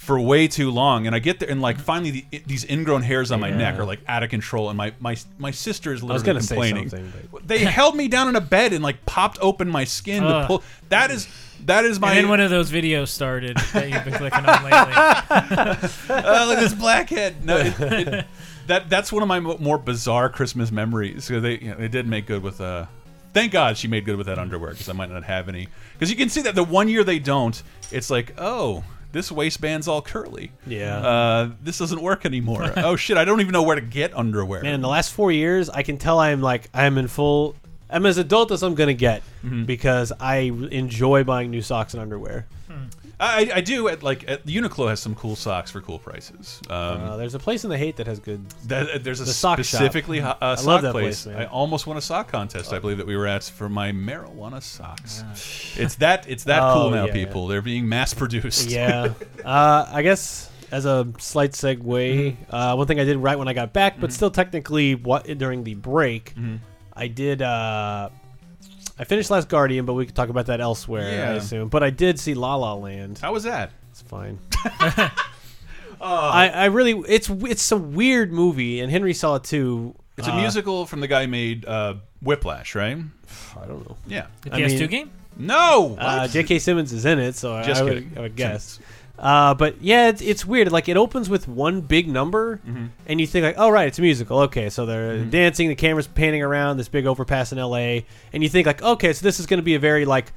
[SPEAKER 1] for way too long, and I get there and like finally the, these ingrown hairs on my neck are like out of control, and my my my sister is literally complaining.
[SPEAKER 3] but-
[SPEAKER 1] They held me down in a bed and like popped open my skin to pull. That is that is my
[SPEAKER 2] and then one of those videos started that you've been clicking on lately.
[SPEAKER 1] oh, look at this blackhead. No, it, it, that that's one of my more bizarre Christmas memories. So they you know, they did make good with uh. Thank God she made good with that underwear because I might not have any. Because you can see that the one year they don't, it's like, oh, this waistband's all curly.
[SPEAKER 3] Yeah.
[SPEAKER 1] Uh, this doesn't work anymore. oh shit, I don't even know where to get underwear.
[SPEAKER 3] Man, in the last four years, I can tell I'm like I'm in full. I'm as adult as I'm gonna get
[SPEAKER 1] Mm-hmm.
[SPEAKER 3] because I enjoy buying new socks and underwear.
[SPEAKER 1] I, I do at like at Uniqlo has some cool socks for cool prices. Um,
[SPEAKER 3] Uh, there's a place in the Haight that has good.
[SPEAKER 1] That, there's a
[SPEAKER 3] The sock shop.
[SPEAKER 1] specifically ho- uh, sock
[SPEAKER 3] love that
[SPEAKER 1] place.
[SPEAKER 3] place.
[SPEAKER 1] I almost won a sock contest. I believe that we were at for my marijuana socks. It's that it's that
[SPEAKER 3] Oh,
[SPEAKER 1] cool now,
[SPEAKER 3] yeah,
[SPEAKER 1] people. They're being mass produced.
[SPEAKER 3] Yeah. uh, I guess as a slight segue,
[SPEAKER 1] Mm-hmm.
[SPEAKER 3] uh, one thing I did right when I got back, but still technically what during the break,
[SPEAKER 1] Mm-hmm.
[SPEAKER 3] I did. I finished Last Guardian, but we could talk about that elsewhere, I
[SPEAKER 1] Yeah.
[SPEAKER 3] assume. But I did see La La Land.
[SPEAKER 1] How was that?
[SPEAKER 3] It's fine. I, I really, it's it's a weird movie, and Henry saw it too.
[SPEAKER 1] It's a
[SPEAKER 3] Uh,
[SPEAKER 1] musical from the guy who made uh, Whiplash, right?
[SPEAKER 3] I don't know.
[SPEAKER 1] Yeah.
[SPEAKER 2] The
[SPEAKER 3] I
[SPEAKER 2] PS2
[SPEAKER 3] mean-
[SPEAKER 2] game?
[SPEAKER 1] No.
[SPEAKER 3] Uh,
[SPEAKER 1] what?
[SPEAKER 3] J.K. Simmons is in it, so I-
[SPEAKER 1] Just
[SPEAKER 3] I, would,
[SPEAKER 1] kidding.
[SPEAKER 3] I would guess. Uh, but yeah, it's, it's weird. Like it opens with one big number,
[SPEAKER 1] Mm-hmm.
[SPEAKER 3] and you think like, oh right, it's a musical. Okay, so they're dancing, the camera's panning around this big overpass in L.A., and you think like, okay, so this is going to be a very like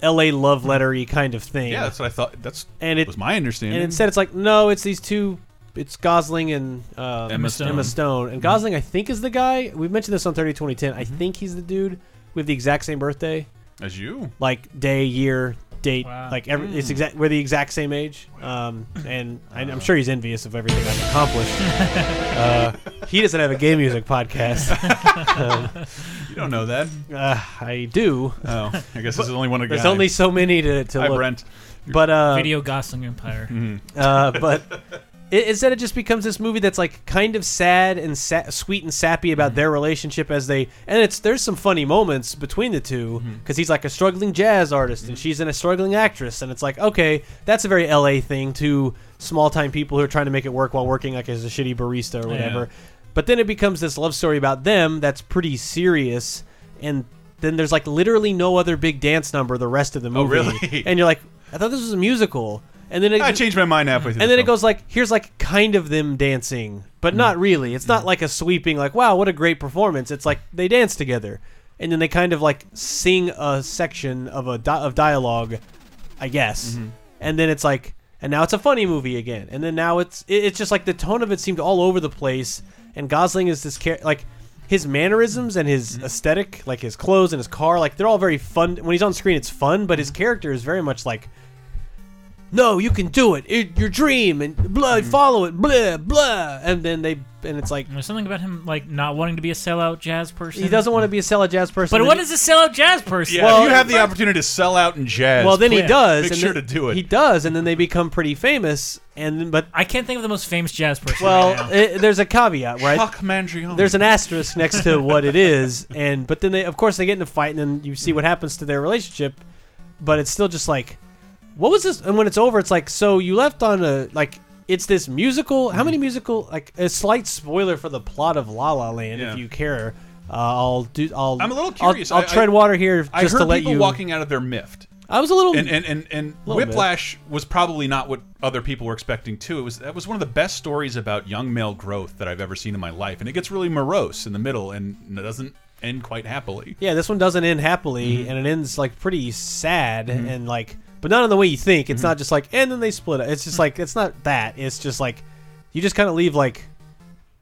[SPEAKER 3] L.A. love lettery kind of thing.
[SPEAKER 1] yeah, that's what I thought. That's
[SPEAKER 3] and it
[SPEAKER 1] was my understanding.
[SPEAKER 3] and instead it's like, no, it's these two. It's Gosling and uh,
[SPEAKER 1] Emma Stone.
[SPEAKER 3] Emma Stone. And Gosling, I think, is the guy. We've mentioned this on 30 2010. I
[SPEAKER 1] Mm-hmm.
[SPEAKER 3] think he's the dude with the exact same birthday
[SPEAKER 1] As you.
[SPEAKER 3] like day, year, date,
[SPEAKER 2] Wow.
[SPEAKER 3] like every,
[SPEAKER 1] Hmm.
[SPEAKER 3] it's exact. We're the exact same age, um, and I, I'm sure he's envious of everything I've accomplished. uh, he doesn't have a gay music podcast.
[SPEAKER 1] You don't know that.
[SPEAKER 3] Uh, I do.
[SPEAKER 1] Oh, I guess there's only one guy.
[SPEAKER 3] There's only so many to, to
[SPEAKER 1] Hi,
[SPEAKER 3] look.
[SPEAKER 1] Brent.
[SPEAKER 3] But uh,
[SPEAKER 2] Video Gosling Empire.
[SPEAKER 3] uh, but it, instead it just becomes this movie that's like kind of sad and sa- sweet and sappy about mm-hmm. their relationship as they and it's there's some funny moments between the two mm-hmm. because he's like a struggling jazz artist and mm-hmm. she's in a struggling actress and it's like okay that's a very LA thing to small time people who are trying to make it work while working like as a shitty barista or whatever. But then it becomes this love story about them that's pretty serious and then there's like literally no other big dance number the rest of the oh, movie.
[SPEAKER 1] really?
[SPEAKER 3] and you're like I thought this was a musical and then it
[SPEAKER 1] I changed my mind halfway through.
[SPEAKER 3] and
[SPEAKER 1] the
[SPEAKER 3] then it
[SPEAKER 1] film.
[SPEAKER 3] goes like here's like kind of them dancing but not mm. really. It's not mm. like a sweeping like wow what a great performance. It's like they dance together. And then they kind of like sing a section of a di- of dialogue i guess. Mm-hmm. And then it's like and now it's a funny movie again. And then now it's it, it's just like the tone of it seemed all over the place. And gosling is this char- like his mannerisms and his mm-hmm. aesthetic like his clothes and his car like they're all very fun. When he's on screen it's fun but his mm-hmm. character is very much like no, you can do it. it your dream and blah, mm. follow it, blah, blah. And then they, and it's like,
[SPEAKER 2] There's something about him like not wanting to be a sellout jazz person.
[SPEAKER 3] he doesn't want to be a sellout jazz person.
[SPEAKER 2] But
[SPEAKER 3] and
[SPEAKER 2] what
[SPEAKER 3] then-
[SPEAKER 2] is a sellout jazz person?
[SPEAKER 1] Yeah,
[SPEAKER 3] Well,
[SPEAKER 1] if you have the opportunity to sell out in jazz.
[SPEAKER 3] Well, then he
[SPEAKER 1] please
[SPEAKER 3] does.
[SPEAKER 1] Make
[SPEAKER 3] and
[SPEAKER 1] sure
[SPEAKER 3] then-
[SPEAKER 1] to do it.
[SPEAKER 3] He does, and then they become pretty famous. And then, but
[SPEAKER 2] I can't think of the most famous jazz person.
[SPEAKER 3] well,
[SPEAKER 2] right now.
[SPEAKER 3] it, there's a caveat, right?
[SPEAKER 1] Chuck Mangione.
[SPEAKER 3] There's an asterisk next to what it is, and but then they, of course, they get in a fight, and then you see what happens to their relationship. But it's still just like, what was this? And when it's over, it's like, so you left on a like. It's this musical. How many musical? Like a slight spoiler for the plot of La La Land,
[SPEAKER 1] Yeah.
[SPEAKER 3] if you care. Uh, I'll do. I'll.
[SPEAKER 1] I'm a little
[SPEAKER 3] I'll-
[SPEAKER 1] curious.
[SPEAKER 3] I'll,
[SPEAKER 1] I-
[SPEAKER 3] tread water here just
[SPEAKER 1] I heard
[SPEAKER 3] to let
[SPEAKER 1] people
[SPEAKER 3] you.
[SPEAKER 1] walking out of there miffed.
[SPEAKER 3] I was a little.
[SPEAKER 1] And and and, and
[SPEAKER 3] Little bit.
[SPEAKER 1] Whiplash was probably not what other people were expecting too. It was that was one of the best stories about young male growth that I've ever seen in my life, and it gets really morose in the middle and it doesn't end quite happily.
[SPEAKER 3] Yeah, this one doesn't end happily,
[SPEAKER 1] Mm-hmm.
[SPEAKER 3] and it ends like pretty sad and like, but not in the way you think.
[SPEAKER 1] Mm-hmm.
[SPEAKER 3] It's not just like, and then they split it. It's just like it's not that. It's just like you just kind of leave like,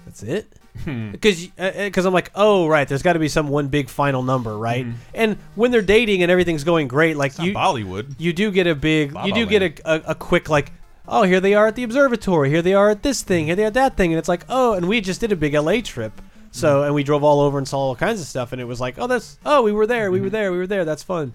[SPEAKER 3] that's it.
[SPEAKER 1] Hmm.
[SPEAKER 3] Because because I'm like, oh right, there's got to be some one big final number, right?
[SPEAKER 1] Mm-hmm.
[SPEAKER 3] And when they're dating and everything's going great, like you
[SPEAKER 1] Bollywood.
[SPEAKER 3] you do get a big,
[SPEAKER 1] La
[SPEAKER 3] you do get a, a, a quick like, oh here they are at the observatory, here they are at this thing, here they are at that thing, and it's like, oh, and we just did a big LA trip, so
[SPEAKER 1] Mm-hmm.
[SPEAKER 3] and we drove all over and saw all kinds of stuff, and it was like, oh that's, oh we were there,
[SPEAKER 1] Mm-hmm.
[SPEAKER 3] we were there, we were there, that's fun,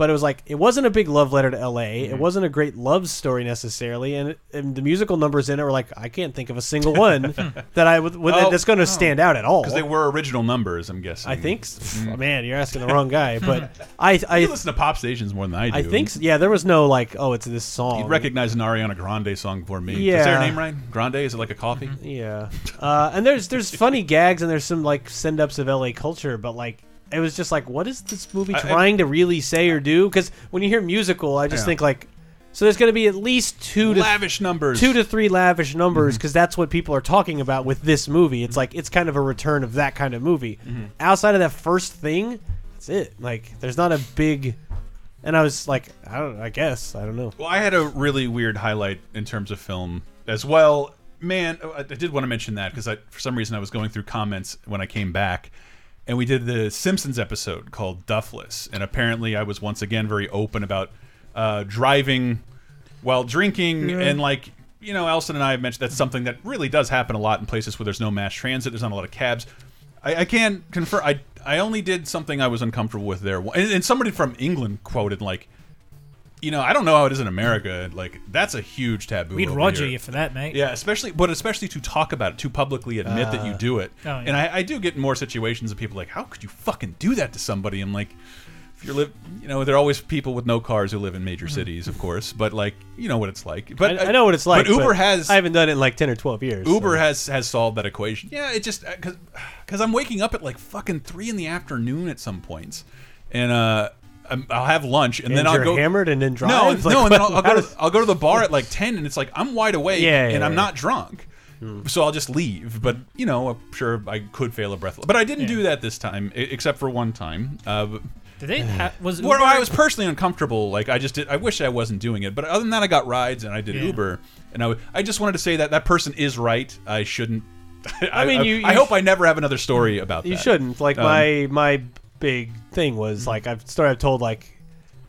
[SPEAKER 3] but it was like it wasn't a big love letter to L.A.
[SPEAKER 1] Mm-hmm.
[SPEAKER 3] It wasn't a great love story necessarily, and, it, and the musical numbers in it were like I can't think of a single one that I would with,
[SPEAKER 1] Oh,
[SPEAKER 3] that's going to stand out at all.
[SPEAKER 1] because they were original numbers. I'm guessing.
[SPEAKER 3] I think, s- man, you're asking the wrong guy, but I I
[SPEAKER 1] you listen to pop stations more than I do.
[SPEAKER 3] I think yeah, there was no like oh it's this song.
[SPEAKER 1] You'd recognize an Ariana Grande song for me. Is
[SPEAKER 3] Yeah.
[SPEAKER 1] there a name right? Grande? Is it like a coffee?
[SPEAKER 3] Yeah, uh, and there's there's funny gags and there's some like send ups of LA culture, but like it was just like, what is this movie
[SPEAKER 1] I- I-
[SPEAKER 3] trying to really say or do? Because when you hear musical, I just
[SPEAKER 1] Yeah.
[SPEAKER 3] think like, so there's going to be at least two to
[SPEAKER 1] Lavish numbers.
[SPEAKER 3] two to three lavish numbers
[SPEAKER 1] Mm-hmm.
[SPEAKER 3] because that's what people are talking about with this movie. It's like it's kind of a return of that kind of movie.
[SPEAKER 1] Mm-hmm.
[SPEAKER 3] Outside of that first thing, that's it. Like there's not a big. And I was like, I don't. I guess I don't know.
[SPEAKER 1] Well, I had a really weird highlight in terms of film as well. Man, I I did want to mention that because for some reason I was going through comments when I came back, and we did the Simpsons episode called Duffless, and apparently I was once again very open about uh, driving while drinking, and like you know, Elston and I have mentioned that's something that really does happen a lot in places where there's no mass transit, there's not a lot of cabs. I, I can confirm. I I only did something I was uncomfortable with there, and, and somebody from England quoted like you know, I don't know how it is in America. Like that's a huge taboo.
[SPEAKER 2] We'd
[SPEAKER 1] over
[SPEAKER 2] roger
[SPEAKER 1] here.
[SPEAKER 2] you for that, mate.
[SPEAKER 1] Yeah, especially, but especially to talk about it, to publicly admit that you uh, do it.
[SPEAKER 2] Oh, yeah.
[SPEAKER 1] And I, I do get more situations of people like, how could you fucking do that to somebody? And like, if you're live, you know, there are always people with no cars who live in major mm-hmm. cities, of course. But like, you know what it's like. But
[SPEAKER 3] I, I know what it's like.
[SPEAKER 1] But Uber has
[SPEAKER 3] I haven't done it in like ten or twelve years.
[SPEAKER 1] Uber
[SPEAKER 3] so.
[SPEAKER 1] has has solved that equation. Yeah, it just uh, because because I'm waking up at like fucking three in the afternoon at some points, and uh, I'm, I'll have lunch and,
[SPEAKER 3] And
[SPEAKER 1] then I'll go
[SPEAKER 3] hammered and then drive.
[SPEAKER 1] No,
[SPEAKER 3] Like,
[SPEAKER 1] no, and then I'll, I'll go. To, I'll go to the bar at like ten, and it's like I'm wide awake,
[SPEAKER 3] Yeah, yeah,
[SPEAKER 1] and I'm
[SPEAKER 3] yeah.
[SPEAKER 1] not drunk. So I'll just leave, but you know, I'm sure I could fail a breath. But I didn't do that this time, except for one time. Uh,
[SPEAKER 2] Did they ha was
[SPEAKER 1] where
[SPEAKER 2] Uber-
[SPEAKER 1] I was personally uncomfortable. Like I just did. I wish I wasn't doing it. But other than that, I got rides and I did
[SPEAKER 2] Yeah.
[SPEAKER 1] Uber. And I, w- I just wanted to say that that person is right. I shouldn't. I,
[SPEAKER 3] mean,
[SPEAKER 1] I,
[SPEAKER 3] you-
[SPEAKER 1] I hope I never have another story about
[SPEAKER 3] You
[SPEAKER 1] that.
[SPEAKER 3] shouldn't. Like
[SPEAKER 1] Um,
[SPEAKER 3] my my big thing was like I've started I've told like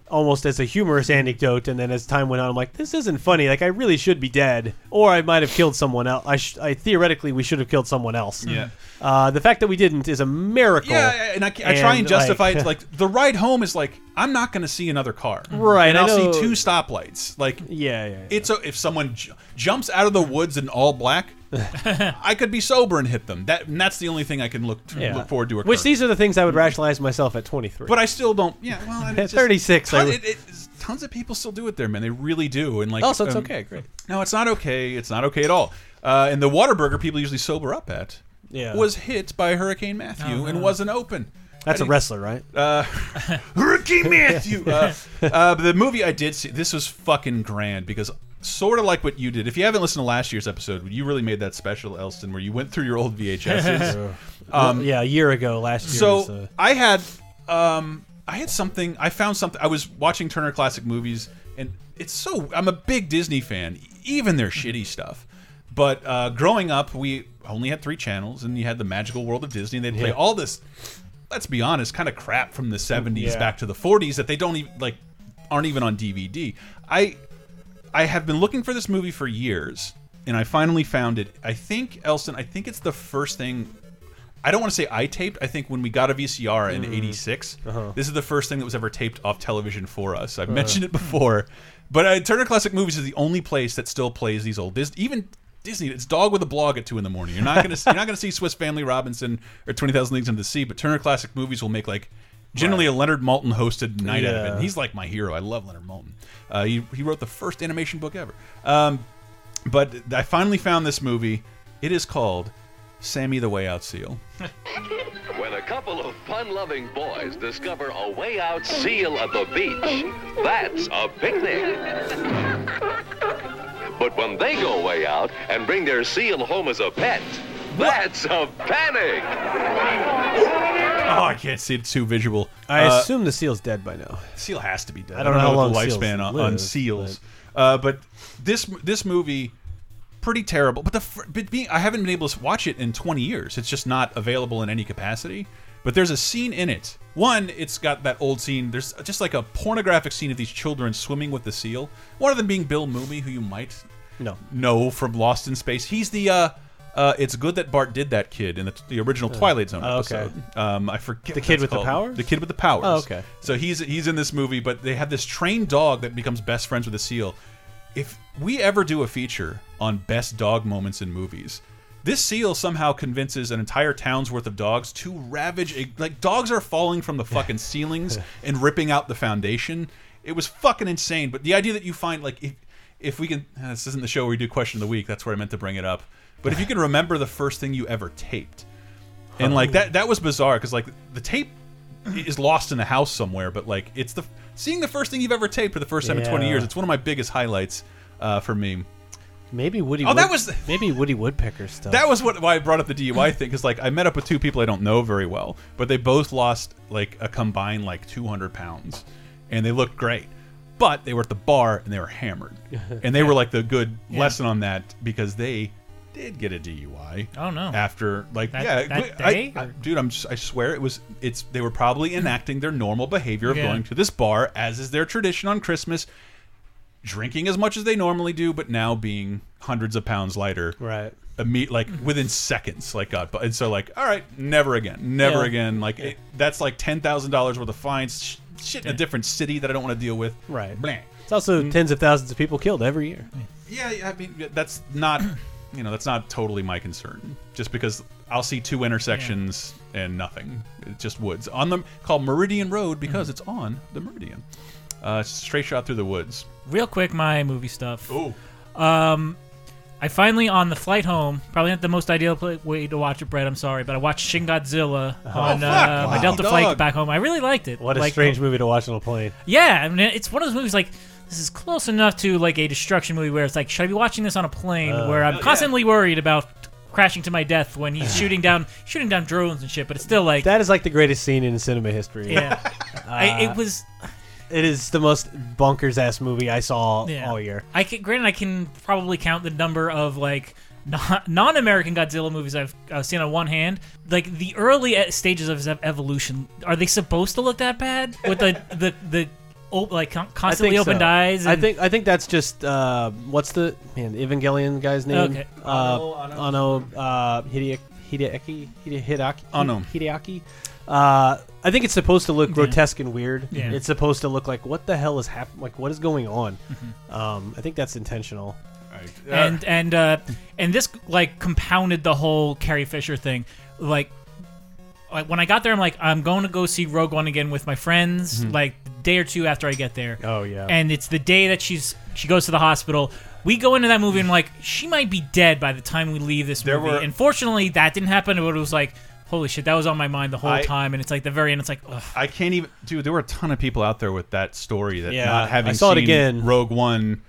[SPEAKER 3] almost as a humorous anecdote, and then as time went on, I'm like, this isn't funny. Like I really should be dead, or I might have killed someone else. I, sh- I theoretically we should have killed someone else.
[SPEAKER 1] Yeah.
[SPEAKER 3] Uh, the fact that we didn't is a miracle.
[SPEAKER 1] Yeah, and I, I try and
[SPEAKER 3] And,
[SPEAKER 1] justify
[SPEAKER 3] like-
[SPEAKER 1] it. Like the ride home is like I'm not going to see another car,
[SPEAKER 3] Right,
[SPEAKER 1] And
[SPEAKER 3] I
[SPEAKER 1] I'll
[SPEAKER 3] know-
[SPEAKER 1] see two stoplights. Like
[SPEAKER 3] Yeah, yeah. yeah.
[SPEAKER 1] it's a, if someone j jumps out of the woods in all black, I could be sober and hit them. That and that's the only thing I can look
[SPEAKER 3] Yeah.
[SPEAKER 1] look forward to. Occurring.
[SPEAKER 3] Which these are the things I would rationalize myself at 23.
[SPEAKER 1] But I still don't. Yeah, well,
[SPEAKER 3] At
[SPEAKER 1] it's just-
[SPEAKER 3] 36, I
[SPEAKER 1] ton-
[SPEAKER 3] would-
[SPEAKER 1] it, it, tons of people still do it there, man. They really do. And like,
[SPEAKER 3] oh, so it's
[SPEAKER 1] um,
[SPEAKER 3] okay. Great.
[SPEAKER 1] No, it's not okay. It's not okay at all. Uh, and the Whataburger people usually sober up at
[SPEAKER 3] Yeah.
[SPEAKER 1] was hit by Hurricane Matthew and wasn't open.
[SPEAKER 3] That's a wrestler, right?
[SPEAKER 1] Uh, Hurricane Matthew. Uh, uh, but the movie I did see, this was fucking grand because sort of like what you did. If you haven't listened to last year's episode, you really made that special, Elston, where you went through your old VHSs.
[SPEAKER 3] Well, yeah, a year ago, last year.
[SPEAKER 1] so
[SPEAKER 3] was, uh,
[SPEAKER 1] I had, um, I had something. I found something. I was watching Turner Classic Movies, and it's so. I'm a big Disney fan, even their shitty stuff. But uh, growing up, we only had three channels, and you had the Magical World of Disney. And they'd play
[SPEAKER 3] Yeah.
[SPEAKER 1] all this. Let's be honest, kind of crap from the 70s
[SPEAKER 3] Yeah.
[SPEAKER 1] back to the 40s that they don't even like, aren't even on DVD. I, I have been looking for this movie for years, and I finally found it. I think Elston. I think it's the first thing I don't want to say I taped. I think when we got a VCR in mm. '86, uh-huh. this is the first thing that was ever taped off television for us. I've uh-huh. mentioned it before, but uh, Turner Classic Movies is the only place that still plays these old Dis even Disney. It's Dog with a Blog at two in the morning. You're not gonna you're not gonna see Swiss Family Robinson or Twenty Thousand Leagues Under the Sea, but Turner Classic Movies will make like generally a Leonard Maltin hosted night out of it. And he's like my hero. I love Leonard Maltin. Uh, he he wrote the first animation book ever. Um, but I finally found this movie. It is called Sammy the Way Out Seal.
[SPEAKER 7] When a couple of fun-loving boys discover a way out seal at the beach, that's a picnic. But when they go way out and bring their seal home as a pet, that's a panic.
[SPEAKER 1] Oh, I can't see it. It's too visual.
[SPEAKER 3] I
[SPEAKER 1] Uh,
[SPEAKER 3] assume the seal's dead by now.
[SPEAKER 1] seal has to be dead.
[SPEAKER 3] I don't know how long
[SPEAKER 1] the
[SPEAKER 3] seals
[SPEAKER 1] lifespan on,
[SPEAKER 3] live,
[SPEAKER 1] on seals. Uh, but this this movie pretty terrible. But the but being I haven't been able to watch it in 20 years. It's just not available in any capacity. But there's a scene in it. One, it's got that old scene. There's just like a pornographic scene of these children swimming with the seal. One of them being Bill Mumy, who you might
[SPEAKER 3] No.
[SPEAKER 1] know from Lost in Space. He's the uh, Uh, it's good that Bart did that kid in the, the original Twilight Zone
[SPEAKER 3] oh, okay.
[SPEAKER 1] episode. Um, I forget
[SPEAKER 3] The kid with the
[SPEAKER 1] called.
[SPEAKER 3] powers?
[SPEAKER 1] The kid with the powers.
[SPEAKER 3] Oh, okay.
[SPEAKER 1] So he's he's in this movie, but they have this trained dog that becomes best friends with a seal. If we ever do a feature on best dog moments in movies, this seal somehow convinces an entire town's worth of dogs to ravage. A, like dogs are falling from the fucking ceilings and ripping out the foundation. It was fucking insane. But the idea that you find like if if we can, this isn't the show where we do question of the week. That's where I meant to bring it up. But if you can remember the first thing you ever taped, and like that that was bizarre because like the tape is lost in a house somewhere, but like it's the seeing the first thing you've ever taped for the first time in 20
[SPEAKER 3] Yeah.
[SPEAKER 1] years. It's one of my biggest highlights uh, for me.
[SPEAKER 3] Maybe Woody.
[SPEAKER 1] Oh, that
[SPEAKER 3] Wood-
[SPEAKER 1] was-
[SPEAKER 3] maybe Woody Woodpecker stuff.
[SPEAKER 1] That was what why I brought up the DUI thing because like I met up with two people I don't know very well, but they both lost like a combined like 200 pounds, and they looked great, but they were at the bar and they were hammered, and they were like the good lesson on that because they did get a DUI.
[SPEAKER 2] Oh, no.
[SPEAKER 1] After like
[SPEAKER 2] That-
[SPEAKER 1] yeah,
[SPEAKER 2] that
[SPEAKER 1] I-
[SPEAKER 2] day,
[SPEAKER 1] I-
[SPEAKER 2] or-
[SPEAKER 1] dude, I'm just, I swear it was it's they were probably enacting their normal behavior of
[SPEAKER 2] Yeah.
[SPEAKER 1] going to this bar as is their tradition on Christmas. Drinking as much as they normally do, but now being hundreds of pounds lighter
[SPEAKER 3] right.
[SPEAKER 1] imme- like within seconds like got and so like all right never again never
[SPEAKER 3] Yeah.
[SPEAKER 1] again like it, that's like ten thousand dollars worth of fines sh shit in a different city that I don't want to deal with
[SPEAKER 3] Right.
[SPEAKER 1] Blah.
[SPEAKER 3] It's also
[SPEAKER 1] Mm.
[SPEAKER 3] tens of thousands of people killed every year.
[SPEAKER 1] yeah yeah, I mean that's not you know that's not totally my concern just because I'll see two intersections and nothing it's just woods on the called Meridian Road because it's on the Meridian uh, straight shot through the woods
[SPEAKER 2] Real quick, my movie stuff.
[SPEAKER 1] oh
[SPEAKER 2] Um, I finally on the flight home. Probably not the most ideal pla way to watch it, Brett. I'm sorry, but I watched Shin Godzilla on
[SPEAKER 1] fuck.
[SPEAKER 2] uh, my Delta
[SPEAKER 1] Dog.
[SPEAKER 2] flight back home. I really liked it.
[SPEAKER 3] What a
[SPEAKER 2] Like,
[SPEAKER 3] strange movie to watch on a plane.
[SPEAKER 2] Yeah, I mean, it's one of those movies like this is close enough to like a destruction movie where it's like, should I be watching this on a plane
[SPEAKER 3] Uh,
[SPEAKER 2] where I'm
[SPEAKER 1] yeah.
[SPEAKER 2] constantly worried about crashing to my death when he's shooting down shooting down drones and shit? But it's still like,
[SPEAKER 3] That is like the greatest scene in cinema history.
[SPEAKER 2] yeah, I, it was.
[SPEAKER 3] It is the most bonkers ass movie I saw
[SPEAKER 2] Yeah.
[SPEAKER 3] all year.
[SPEAKER 2] I can, granted, I can probably count the number of like non- non-American Godzilla movies I've uh, seen on one hand. Like the early stages of his evolution, are they supposed to look that bad with the the the op- like con- constantly
[SPEAKER 3] think
[SPEAKER 2] opened
[SPEAKER 3] so.
[SPEAKER 2] eyes?
[SPEAKER 3] I
[SPEAKER 2] and-
[SPEAKER 3] think I think that's just uh, what's the man Evangelion guy's name?
[SPEAKER 2] Okay.
[SPEAKER 3] Uh, Anno uh, Hideaki Hideaki Hideaki
[SPEAKER 1] Anno.
[SPEAKER 3] Hideaki. Uh, I think it's supposed to look grotesque and weird.
[SPEAKER 2] Yeah.
[SPEAKER 3] It's supposed to look like what the hell is happening? Like what is going on?
[SPEAKER 2] Mm-hmm.
[SPEAKER 3] Um, I think that's intentional.
[SPEAKER 2] and and uh, and this like compounded the whole Carrie Fisher thing. Like, like when I got there, I'm like, I'm going to go see Rogue One again with my friends. Like the day or two after I get there.
[SPEAKER 3] Oh, yeah.
[SPEAKER 2] And it's the day that she's she goes to the hospital. We go into that movie and like she might be dead by the time we leave this
[SPEAKER 1] There
[SPEAKER 2] movie.
[SPEAKER 1] were-
[SPEAKER 2] Unfortunately, that didn't happen. But it was like, holy shit, that was on my mind the whole
[SPEAKER 1] I-
[SPEAKER 2] time. And it's like the very end. It's like, ugh.
[SPEAKER 1] I can't even, dude. There were a ton of people out there with that story that
[SPEAKER 3] Yeah,
[SPEAKER 1] not having
[SPEAKER 3] I saw it
[SPEAKER 1] seen
[SPEAKER 3] again.
[SPEAKER 1] Rogue One,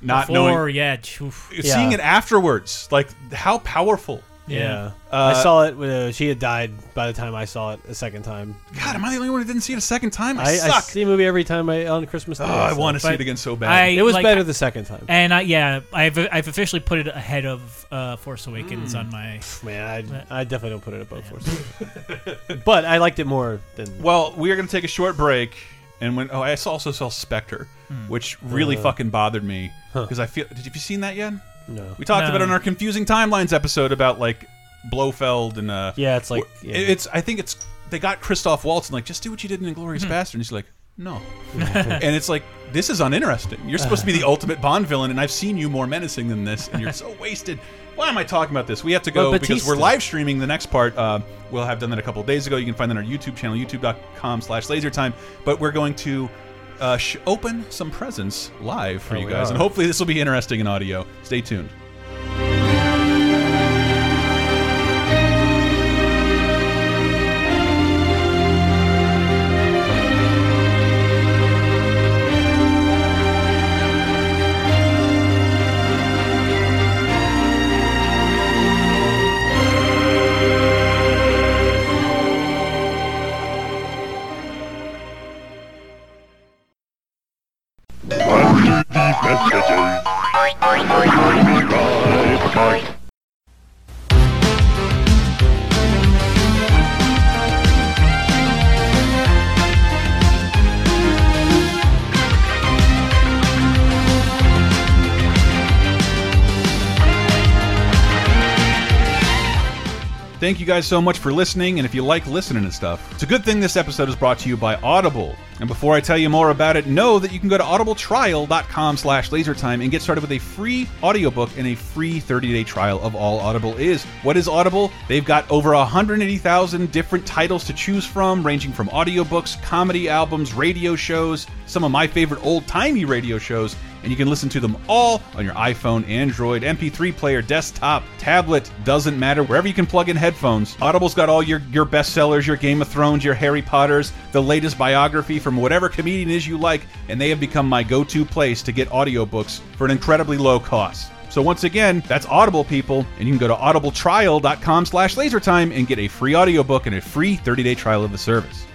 [SPEAKER 1] not
[SPEAKER 2] Before,
[SPEAKER 1] knowing,
[SPEAKER 2] yeah, oof.
[SPEAKER 1] seeing
[SPEAKER 3] Yeah.
[SPEAKER 1] it afterwards, like how powerful.
[SPEAKER 2] Yeah.
[SPEAKER 3] I
[SPEAKER 1] Uh,
[SPEAKER 3] saw it. When, uh, she had died by the time I saw it a second time.
[SPEAKER 1] God, am I the only one who didn't see it a second time? I,
[SPEAKER 3] I, I
[SPEAKER 1] suck.
[SPEAKER 3] see a movie every time I on Christmas.
[SPEAKER 1] oh, I
[SPEAKER 3] so-
[SPEAKER 1] want to see it again so bad.
[SPEAKER 2] I-
[SPEAKER 3] It was
[SPEAKER 2] like,
[SPEAKER 3] better the second time.
[SPEAKER 2] And I, yeah, I've I've officially put it ahead of uh, Force Awakens on my.
[SPEAKER 3] Man, I, I definitely don't put it above Force. but I liked it more than.
[SPEAKER 1] well, we are going to take a short break, and when oh, I also saw Spectre, which really
[SPEAKER 3] Uh,
[SPEAKER 1] fucking bothered me because I feel. Did you have you seen that yet?
[SPEAKER 3] No.
[SPEAKER 1] We talked
[SPEAKER 2] No.
[SPEAKER 1] about it in our confusing timelines episode about like Blofeld and uh.
[SPEAKER 3] Yeah, it's like. yeah.
[SPEAKER 1] It's. I think it's. They got Christoph Waltz and like just do what you did in
[SPEAKER 2] Hmm.
[SPEAKER 1] Inglorious Bastard. And he's like, no. and it's like this is uninteresting. You're supposed to be the ultimate Bond villain, and I've seen you more menacing than this, and you're so wasted. Why am I talking about this? We have to go
[SPEAKER 3] Well,
[SPEAKER 1] because we're
[SPEAKER 3] Batista.
[SPEAKER 1] live streaming the next part. Uh, we'll have done that a couple of days ago. You can find that on our YouTube channel, youtube.com/slash LaserTime. But we're going to uh, sh open some presents live for
[SPEAKER 3] Oh,
[SPEAKER 1] you guys, and hopefully this will be interesting in audio. Stay tuned. Thank you guys so much for listening, and if you like listening to stuff, it's a good thing this episode is brought to you by Audible. And before I tell you more about it, know that you can go to audibletrial.com slash lasertime and get started with a free audiobook and a free 30-day trial of all Audible is. What is Audible? They've got over 180,000 different titles to choose from, ranging from audiobooks, comedy albums, radio shows, some of my favorite old-timey radio shows, and you can listen to them all on your iPhone, Android, MP3 player, desktop, tablet, doesn't matter, wherever you can plug in headphones. Audible's got all your, your bestsellers, your Game of Thrones, your Harry Potters, the latest biography from whatever comedian is you like, and they have become my go-to place to get audiobooks for an incredibly low cost. So once again, that's Audible people, and you can go to audibletrial.com slash lasertime and get a free audiobook and a free 30-day trial of the service.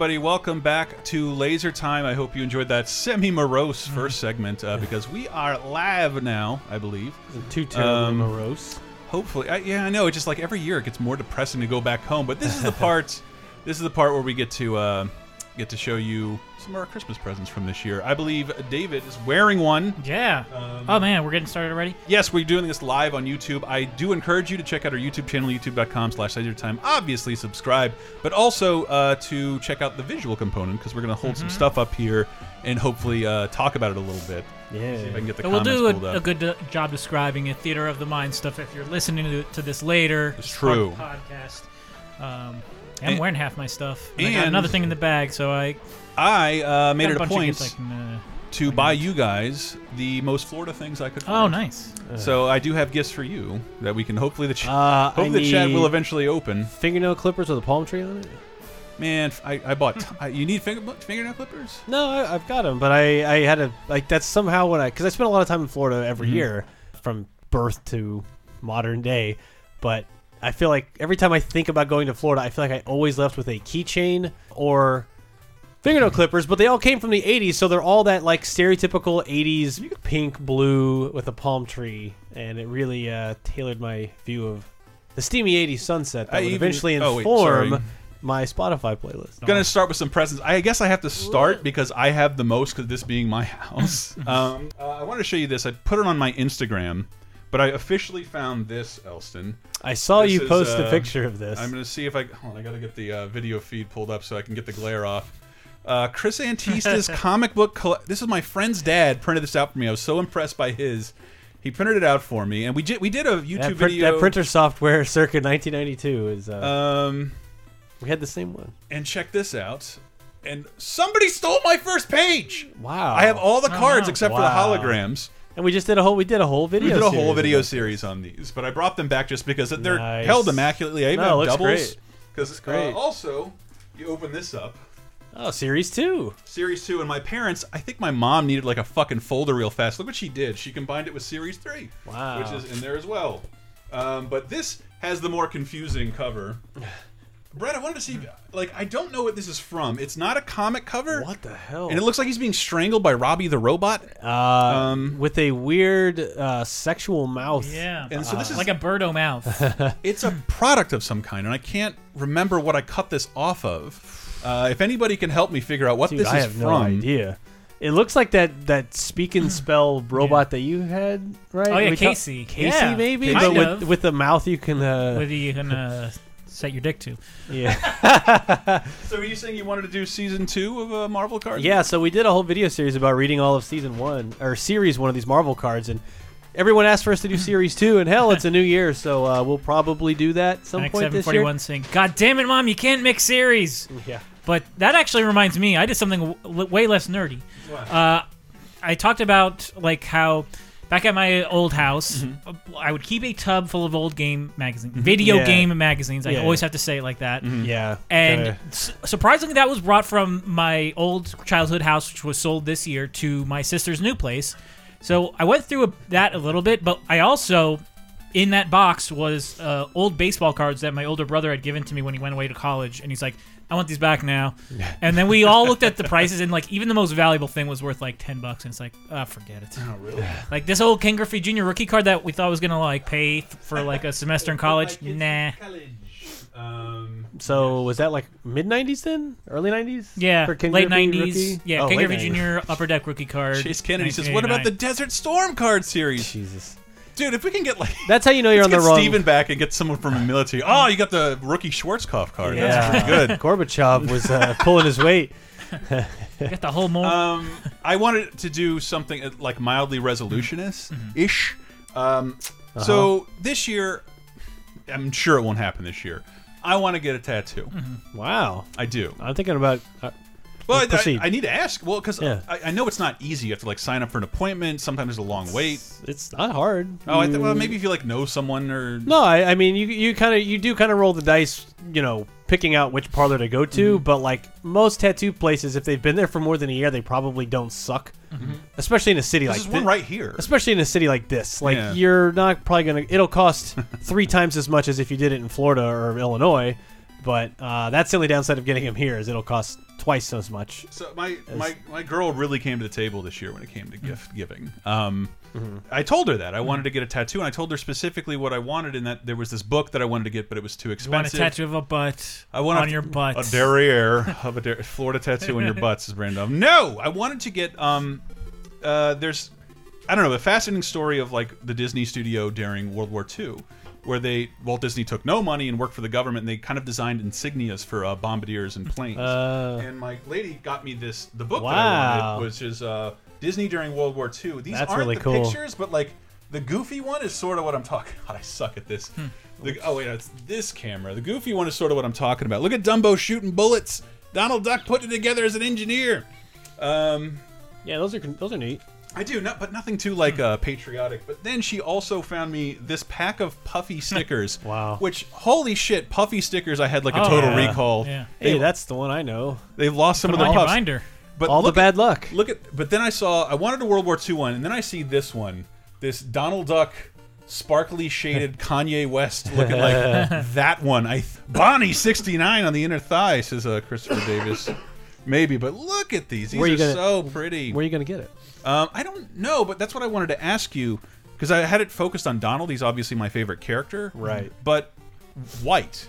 [SPEAKER 1] Everybody? Welcome back to Laser Time. I hope you enjoyed that semi-morose first segment uh, because we are live now, I believe.
[SPEAKER 3] Too terribly
[SPEAKER 1] Um,
[SPEAKER 3] morose.
[SPEAKER 1] Hopefully, I, yeah, I know. It's just like every year it gets more depressing to go back home. But this is the part. this is the part where we get to uh, get to show you some of our Christmas presents from this year. I believe David is wearing one.
[SPEAKER 2] Yeah.
[SPEAKER 1] Um,
[SPEAKER 2] oh man, we're getting started already.
[SPEAKER 1] Yes, we're doing this live on YouTube. I do encourage you to check out our YouTube channel, youtube.com slash time. Obviously, subscribe, but also uh, to check out the visual component because we're going to hold some stuff up here and hopefully uh, talk about it a little bit.
[SPEAKER 3] Yeah.
[SPEAKER 1] See if I can get the
[SPEAKER 2] we'll do a, a good job describing it, theater of the mind stuff. If you're listening to, this later,
[SPEAKER 1] It's true.
[SPEAKER 2] Podcast. Um, I'm
[SPEAKER 1] And-
[SPEAKER 2] wearing half my stuff. And I got
[SPEAKER 1] and-
[SPEAKER 2] another thing in the bag, so I
[SPEAKER 1] I uh, made it a
[SPEAKER 2] bunch
[SPEAKER 1] point
[SPEAKER 2] gifts I can, uh,
[SPEAKER 1] to buy you guys the most Florida things I could find.
[SPEAKER 2] Oh, nice.
[SPEAKER 1] So I do have gifts for you that we can hopefully the, ch
[SPEAKER 3] Uh,
[SPEAKER 1] hopefully the chat will eventually open.
[SPEAKER 3] fingernail clippers with a palm tree on it.
[SPEAKER 1] Man, I, I bought. I, you need finger, fingernail clippers?
[SPEAKER 3] No, I, I've got them, but I, I had a like that's somehow when I because I spent a lot of time in Florida every
[SPEAKER 1] Mhm.
[SPEAKER 3] year from birth to modern day, but I feel like every time I think about going to Florida, I feel like I always left with a keychain or fingernail clippers, but they all came from the 80s, so they're all that like stereotypical 80s pink blue with a palm tree, and it really uh, tailored my view of the steamy 80s sunset that
[SPEAKER 1] I
[SPEAKER 3] would
[SPEAKER 1] even-
[SPEAKER 3] eventually
[SPEAKER 1] oh, wait,
[SPEAKER 3] inform my Spotify playlist.
[SPEAKER 1] I'm gonna start with some presents. I guess I have to start because I have the most because this being my house. um, uh, I want to show you this. I put it on my Instagram, but I officially found this, Elston.
[SPEAKER 3] I saw
[SPEAKER 1] This
[SPEAKER 3] you
[SPEAKER 1] is,
[SPEAKER 3] post
[SPEAKER 1] uh,
[SPEAKER 3] a picture of this.
[SPEAKER 1] I'm gonna see if I. Hold on, I gotta get the uh, video feed pulled up so I can get the glare off. Uh, Chris Antista's comic book. This is my friend's dad printed this out for me. I was so impressed by his. He printed it out for me, and we did we did a YouTube
[SPEAKER 3] that,
[SPEAKER 1] video.
[SPEAKER 3] that printer software circa 1992 is uh,
[SPEAKER 1] Um,
[SPEAKER 3] we had the same one.
[SPEAKER 1] and check this out. And somebody stole my first page.
[SPEAKER 3] Wow.
[SPEAKER 1] I have all the
[SPEAKER 2] Oh,
[SPEAKER 1] cards
[SPEAKER 2] wow.
[SPEAKER 1] except
[SPEAKER 3] Wow.
[SPEAKER 1] for the holograms.
[SPEAKER 3] and we just did a whole we did a whole video
[SPEAKER 1] We did a whole video series on these, but I brought them back just because they're
[SPEAKER 3] Nice.
[SPEAKER 1] held immaculately. I even
[SPEAKER 3] No, it
[SPEAKER 1] have
[SPEAKER 3] looks
[SPEAKER 1] doubles.
[SPEAKER 3] great.
[SPEAKER 1] Because
[SPEAKER 3] great.
[SPEAKER 1] also, you open this up.
[SPEAKER 3] This. Oh, series 2.
[SPEAKER 1] Series 2, and my parents, I think my mom needed like a fucking folder real fast. Look what she did. She combined it with Series 3.
[SPEAKER 3] Wow.
[SPEAKER 1] Which is in there as well. Um, but this has the more confusing cover. Brett, I wanted to see, like, I don't know what this is from. It's not a comic cover.
[SPEAKER 3] What the hell?
[SPEAKER 1] And it looks like he's being strangled by Robbie the robot.
[SPEAKER 3] uh,
[SPEAKER 1] um,
[SPEAKER 3] with a weird uh, sexual mouth.
[SPEAKER 2] Yeah.
[SPEAKER 1] And so this is
[SPEAKER 2] like a birdo mouth.
[SPEAKER 1] it's a product of some kind, and I can't remember what I cut this off of. Uh, if anybody can help me figure out what
[SPEAKER 3] Dude,
[SPEAKER 1] this
[SPEAKER 3] I
[SPEAKER 1] is
[SPEAKER 3] have
[SPEAKER 1] from,
[SPEAKER 3] no idea. It looks like that that speak and spell robot that you had, right?
[SPEAKER 2] Oh, yeah,
[SPEAKER 3] We talk-
[SPEAKER 2] Casey.
[SPEAKER 3] Casey,
[SPEAKER 2] Yeah,
[SPEAKER 3] maybe,
[SPEAKER 2] kind
[SPEAKER 3] but
[SPEAKER 2] of.
[SPEAKER 3] with with the mouth you can. Uh,
[SPEAKER 2] Whether you can uh, set your dick to.
[SPEAKER 3] yeah.
[SPEAKER 1] So, are you saying you wanted to do season two of uh, Marvel cards?
[SPEAKER 3] Yeah, so we did a whole video series about reading all of season one or series one of these Marvel cards, and everyone asked for us to do series two. And hell, it's a new year, so uh, we'll probably do that some point this year.
[SPEAKER 2] X741 saying, God damn it, Mom, you can't mix series.
[SPEAKER 3] Yeah,
[SPEAKER 2] But that actually reminds me, I did something w- way less nerdy. Uh, I talked about like how back at my old house,
[SPEAKER 1] Mm-hmm.
[SPEAKER 2] I would keep a tub full of old game magazines, video
[SPEAKER 3] Yeah.
[SPEAKER 2] game magazines. I
[SPEAKER 3] Yeah.
[SPEAKER 2] always have to say it like that.
[SPEAKER 1] Mm-hmm.
[SPEAKER 3] Yeah.
[SPEAKER 2] And
[SPEAKER 3] kinda-
[SPEAKER 2] surprisingly, that was brought from my old childhood house, which was sold this year, to my sister's new place. So I went through a, that a little bit, but I also, in that box, was uh, old baseball cards that my older brother had given to me when he went away to college, and he's like, "I want these back now." and then we all looked at the prices, and like even the most valuable thing was worth like ten bucks, and it's like, ah, forget it.
[SPEAKER 1] Oh, really?
[SPEAKER 2] Like this old Ken Griffey Jr. rookie card that we thought was gonna like pay th- for like a semester in college. Nah.
[SPEAKER 1] Um,
[SPEAKER 3] So was that like mid '90s then? Early '90s?
[SPEAKER 2] Yeah,
[SPEAKER 3] For Ken
[SPEAKER 2] late
[SPEAKER 3] Griffey
[SPEAKER 2] nineties.
[SPEAKER 3] rookie?
[SPEAKER 2] Yeah,
[SPEAKER 3] Oh, Ken
[SPEAKER 2] Griffey
[SPEAKER 3] 90s.
[SPEAKER 2] Jr. Upper Deck rookie card.
[SPEAKER 1] Chase Kennedy says, "What about the Desert Storm card series,
[SPEAKER 3] Jesus.
[SPEAKER 1] Dude? If we can get like."
[SPEAKER 3] That's how you know you're on the wrong.
[SPEAKER 1] Steven back and get someone from the military. Oh, you got the rookie Schwarzkopf card. That's
[SPEAKER 3] Yeah.
[SPEAKER 1] pretty good.
[SPEAKER 3] Gorbachev was uh, pulling his weight.
[SPEAKER 2] Got the whole more.
[SPEAKER 1] Um, I wanted to do something uh, like mildly resolutionist ish. Um, So this year, I'm sure it won't happen this year. I want to get a tattoo.
[SPEAKER 3] Wow.
[SPEAKER 1] I do.
[SPEAKER 3] I'm thinking about. Uh,
[SPEAKER 1] Well, I. I need to ask. Well, because
[SPEAKER 3] Yeah.
[SPEAKER 1] I, I know it's not easy. You have to like sign up for an appointment. Sometimes there's a long wait.
[SPEAKER 3] it's not hard.
[SPEAKER 1] Oh, I th well, maybe if you like know someone or
[SPEAKER 3] No, I, I mean you you kind of you do kind of roll the dice, you know, picking out which parlor to go to.
[SPEAKER 1] Mm-hmm.
[SPEAKER 3] But like most tattoo places, if they've been there for more than a year, they probably don't suck. Especially in a city
[SPEAKER 1] Mm-hmm. This
[SPEAKER 3] like
[SPEAKER 1] one right here.
[SPEAKER 3] Especially in a city like this, like
[SPEAKER 1] Yeah.
[SPEAKER 3] you're not probably gonna. It'll cost three times as much as if you did it in Florida or Illinois. But uh, that's the only downside of getting him here is it'll cost twice as much.
[SPEAKER 1] So my, my my girl really came to the table this year when it came to gift giving. Um, I told her that I wanted to get a tattoo, and I told her specifically what I wanted, and that there was this book that I wanted to get, but it was too
[SPEAKER 2] you want a
[SPEAKER 1] expensive.
[SPEAKER 2] tattoo of a butt
[SPEAKER 1] I want
[SPEAKER 2] on
[SPEAKER 1] a,
[SPEAKER 2] your butt.
[SPEAKER 1] a derriere of a der Florida tattoo on your butts is random. No, I wanted to get um, uh, there's, I don't know, a fascinating story of like the Disney studio during World War II, where they Walt Disney took no money and worked for the government, and they kind of designed insignias for uh, bombardiers and planes.
[SPEAKER 3] Uh,
[SPEAKER 1] and my lady got me this the book that I wanted, which is uh, Disney during World War II. These
[SPEAKER 3] That's
[SPEAKER 1] aren't
[SPEAKER 3] really
[SPEAKER 1] the
[SPEAKER 3] cool.
[SPEAKER 1] pictures, but like the goofy one is sort of what I'm talking about. I suck at this.
[SPEAKER 3] Hmm.
[SPEAKER 1] The, oh wait, it's this camera. The goofy one is sort of what I'm talking about. Look at Dumbo shooting bullets. Donald Duck putting it together as an engineer. Um,
[SPEAKER 3] yeah, those are those are neat.
[SPEAKER 1] I do, not, but nothing too like uh, patriotic. But then she also found me this pack of puffy stickers.
[SPEAKER 3] Wow.
[SPEAKER 1] Which holy shit, puffy stickers! I had like a
[SPEAKER 2] Oh,
[SPEAKER 1] total
[SPEAKER 3] yeah.
[SPEAKER 1] recall.
[SPEAKER 2] Yeah.
[SPEAKER 3] Hey,
[SPEAKER 1] They,
[SPEAKER 3] that's the one I know.
[SPEAKER 1] they've lost some
[SPEAKER 2] Put
[SPEAKER 1] of
[SPEAKER 2] them
[SPEAKER 1] the
[SPEAKER 2] on your
[SPEAKER 1] puffs.
[SPEAKER 2] binder.
[SPEAKER 1] But
[SPEAKER 3] All the
[SPEAKER 1] look
[SPEAKER 3] bad
[SPEAKER 1] at,
[SPEAKER 3] luck.
[SPEAKER 1] Look at, but then I saw I wanted a World War II one, and then I see this one, this Donald Duck, sparkly shaded Kanye West looking like that one. I Bonnie sixty nine on the inner thigh says uh, Christopher Davis. Maybe, but look at these. These
[SPEAKER 3] Where
[SPEAKER 1] are
[SPEAKER 3] you gonna-
[SPEAKER 1] so pretty.
[SPEAKER 3] Where are you gonna get it?
[SPEAKER 1] Um, I don't know, but that's what I wanted to ask you because I had it focused on Donald. He's obviously my favorite character,
[SPEAKER 3] Right.
[SPEAKER 1] But white.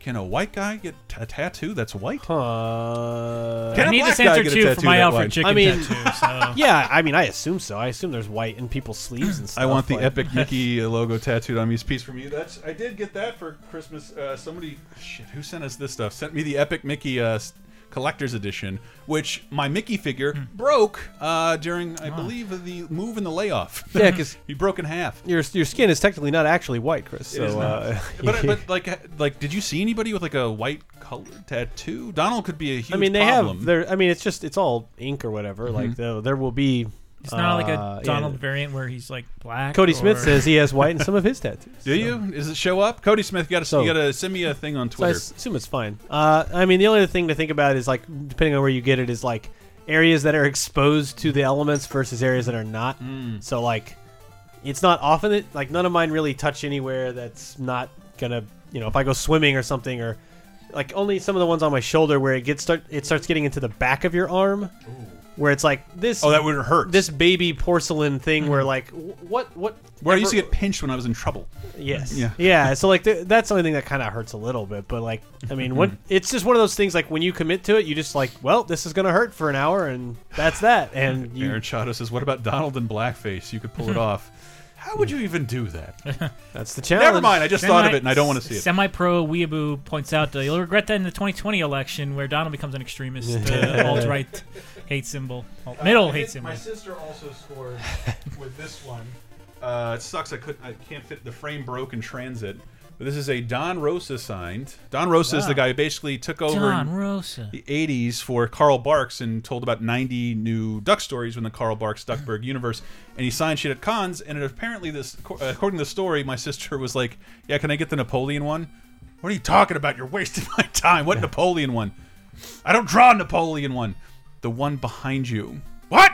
[SPEAKER 1] Can a white guy get a tattoo that's white?
[SPEAKER 3] Huh.
[SPEAKER 1] Can
[SPEAKER 2] I
[SPEAKER 1] a
[SPEAKER 2] need
[SPEAKER 1] black
[SPEAKER 2] this
[SPEAKER 1] guy
[SPEAKER 2] answer
[SPEAKER 1] get a
[SPEAKER 2] too for
[SPEAKER 1] tattoo
[SPEAKER 2] my
[SPEAKER 1] that
[SPEAKER 2] Alfred
[SPEAKER 1] wide?
[SPEAKER 2] Chicken
[SPEAKER 3] I mean-
[SPEAKER 2] tattoo. So.
[SPEAKER 3] Yeah, I mean, I assume so. I assume there's white in people's sleeves and stuff.
[SPEAKER 1] I want the
[SPEAKER 3] like-
[SPEAKER 1] Epic Mickey logo tattooed on me. It's a piece from you. That's I did get that for Christmas. Uh, somebody, shit, who sent us this stuff? Sent me the Epic Mickey uh, s- collector's edition, which my Mickey figure broke uh, during, I believe, the move and the layoff.
[SPEAKER 3] Yeah, because
[SPEAKER 1] he broke in half.
[SPEAKER 3] your your skin is technically not actually white, Chris. So, uh,
[SPEAKER 1] but, but like, like, did you see anybody with like a white colored tattoo? Donald could be a huge
[SPEAKER 3] I mean, they
[SPEAKER 1] problem.
[SPEAKER 3] have. There. I mean, it's just it's all ink or whatever. Like there, there will be.
[SPEAKER 2] It's not like a
[SPEAKER 3] uh,
[SPEAKER 2] Donald
[SPEAKER 3] yeah.
[SPEAKER 2] variant where he's like black.
[SPEAKER 3] Cody Smith
[SPEAKER 2] or-
[SPEAKER 3] says he has white in some of his tattoos.
[SPEAKER 1] Do you? Does it show up? Cody Smith, you gotta
[SPEAKER 3] So-
[SPEAKER 1] you gotta send me a thing on
[SPEAKER 3] So I
[SPEAKER 1] Twitter.
[SPEAKER 3] s- assume it's fine. Uh, I mean, the only other thing to think about is like, depending on where you get it, is like areas that are exposed to the elements versus areas that are not.
[SPEAKER 1] Mm.
[SPEAKER 3] So like, it's not often that like none of mine really touch anywhere that's not gonna, you know, if I go swimming or something or like only some of the ones on my shoulder where it gets start it starts getting into the back of your arm. Where it's like this,
[SPEAKER 1] Oh, that would hurt.
[SPEAKER 3] this baby porcelain thing where mm-hmm. like what what
[SPEAKER 1] Where I used to get pinched when I was in trouble.
[SPEAKER 3] Yes.
[SPEAKER 1] Yeah.
[SPEAKER 3] Yeah. So like th- that's the only thing that kind of hurts a little bit, but like I mean, what mm-hmm. it's just one of those things. Like when you commit to it, you just like, well, this is gonna hurt for an hour, and that's that. And you
[SPEAKER 1] Aaron Chato says, "What about Donald in blackface? You could pull it off." How would you even do that?
[SPEAKER 3] that's the challenge.
[SPEAKER 1] Never mind. I just thought of it, and I don't want to see it.
[SPEAKER 2] Semi-pro weeaboo points out that you'll regret that in the 2020 election where Donald becomes an extremist, uh, alt-right hate symbol, alt- middle hate symbol.
[SPEAKER 1] My sister also scored with this one. Uh, it sucks. I couldn't. I can't fit. The frame broke in transit. This is a Don Rosa signed. Don Rosa is the guy who basically took over
[SPEAKER 2] Don Rosa.
[SPEAKER 1] the 80s for Carl Barks and told about 90 new Duck stories in the Carl Barks Duckburg universe. And he signed shit at cons. And it, apparently, this according to the story, my sister was like, "Yeah, can I get the Napoleon one?" What are you talking about? You're wasting my time. What Napoleon one? I don't draw Napoleon one. The one behind you. What?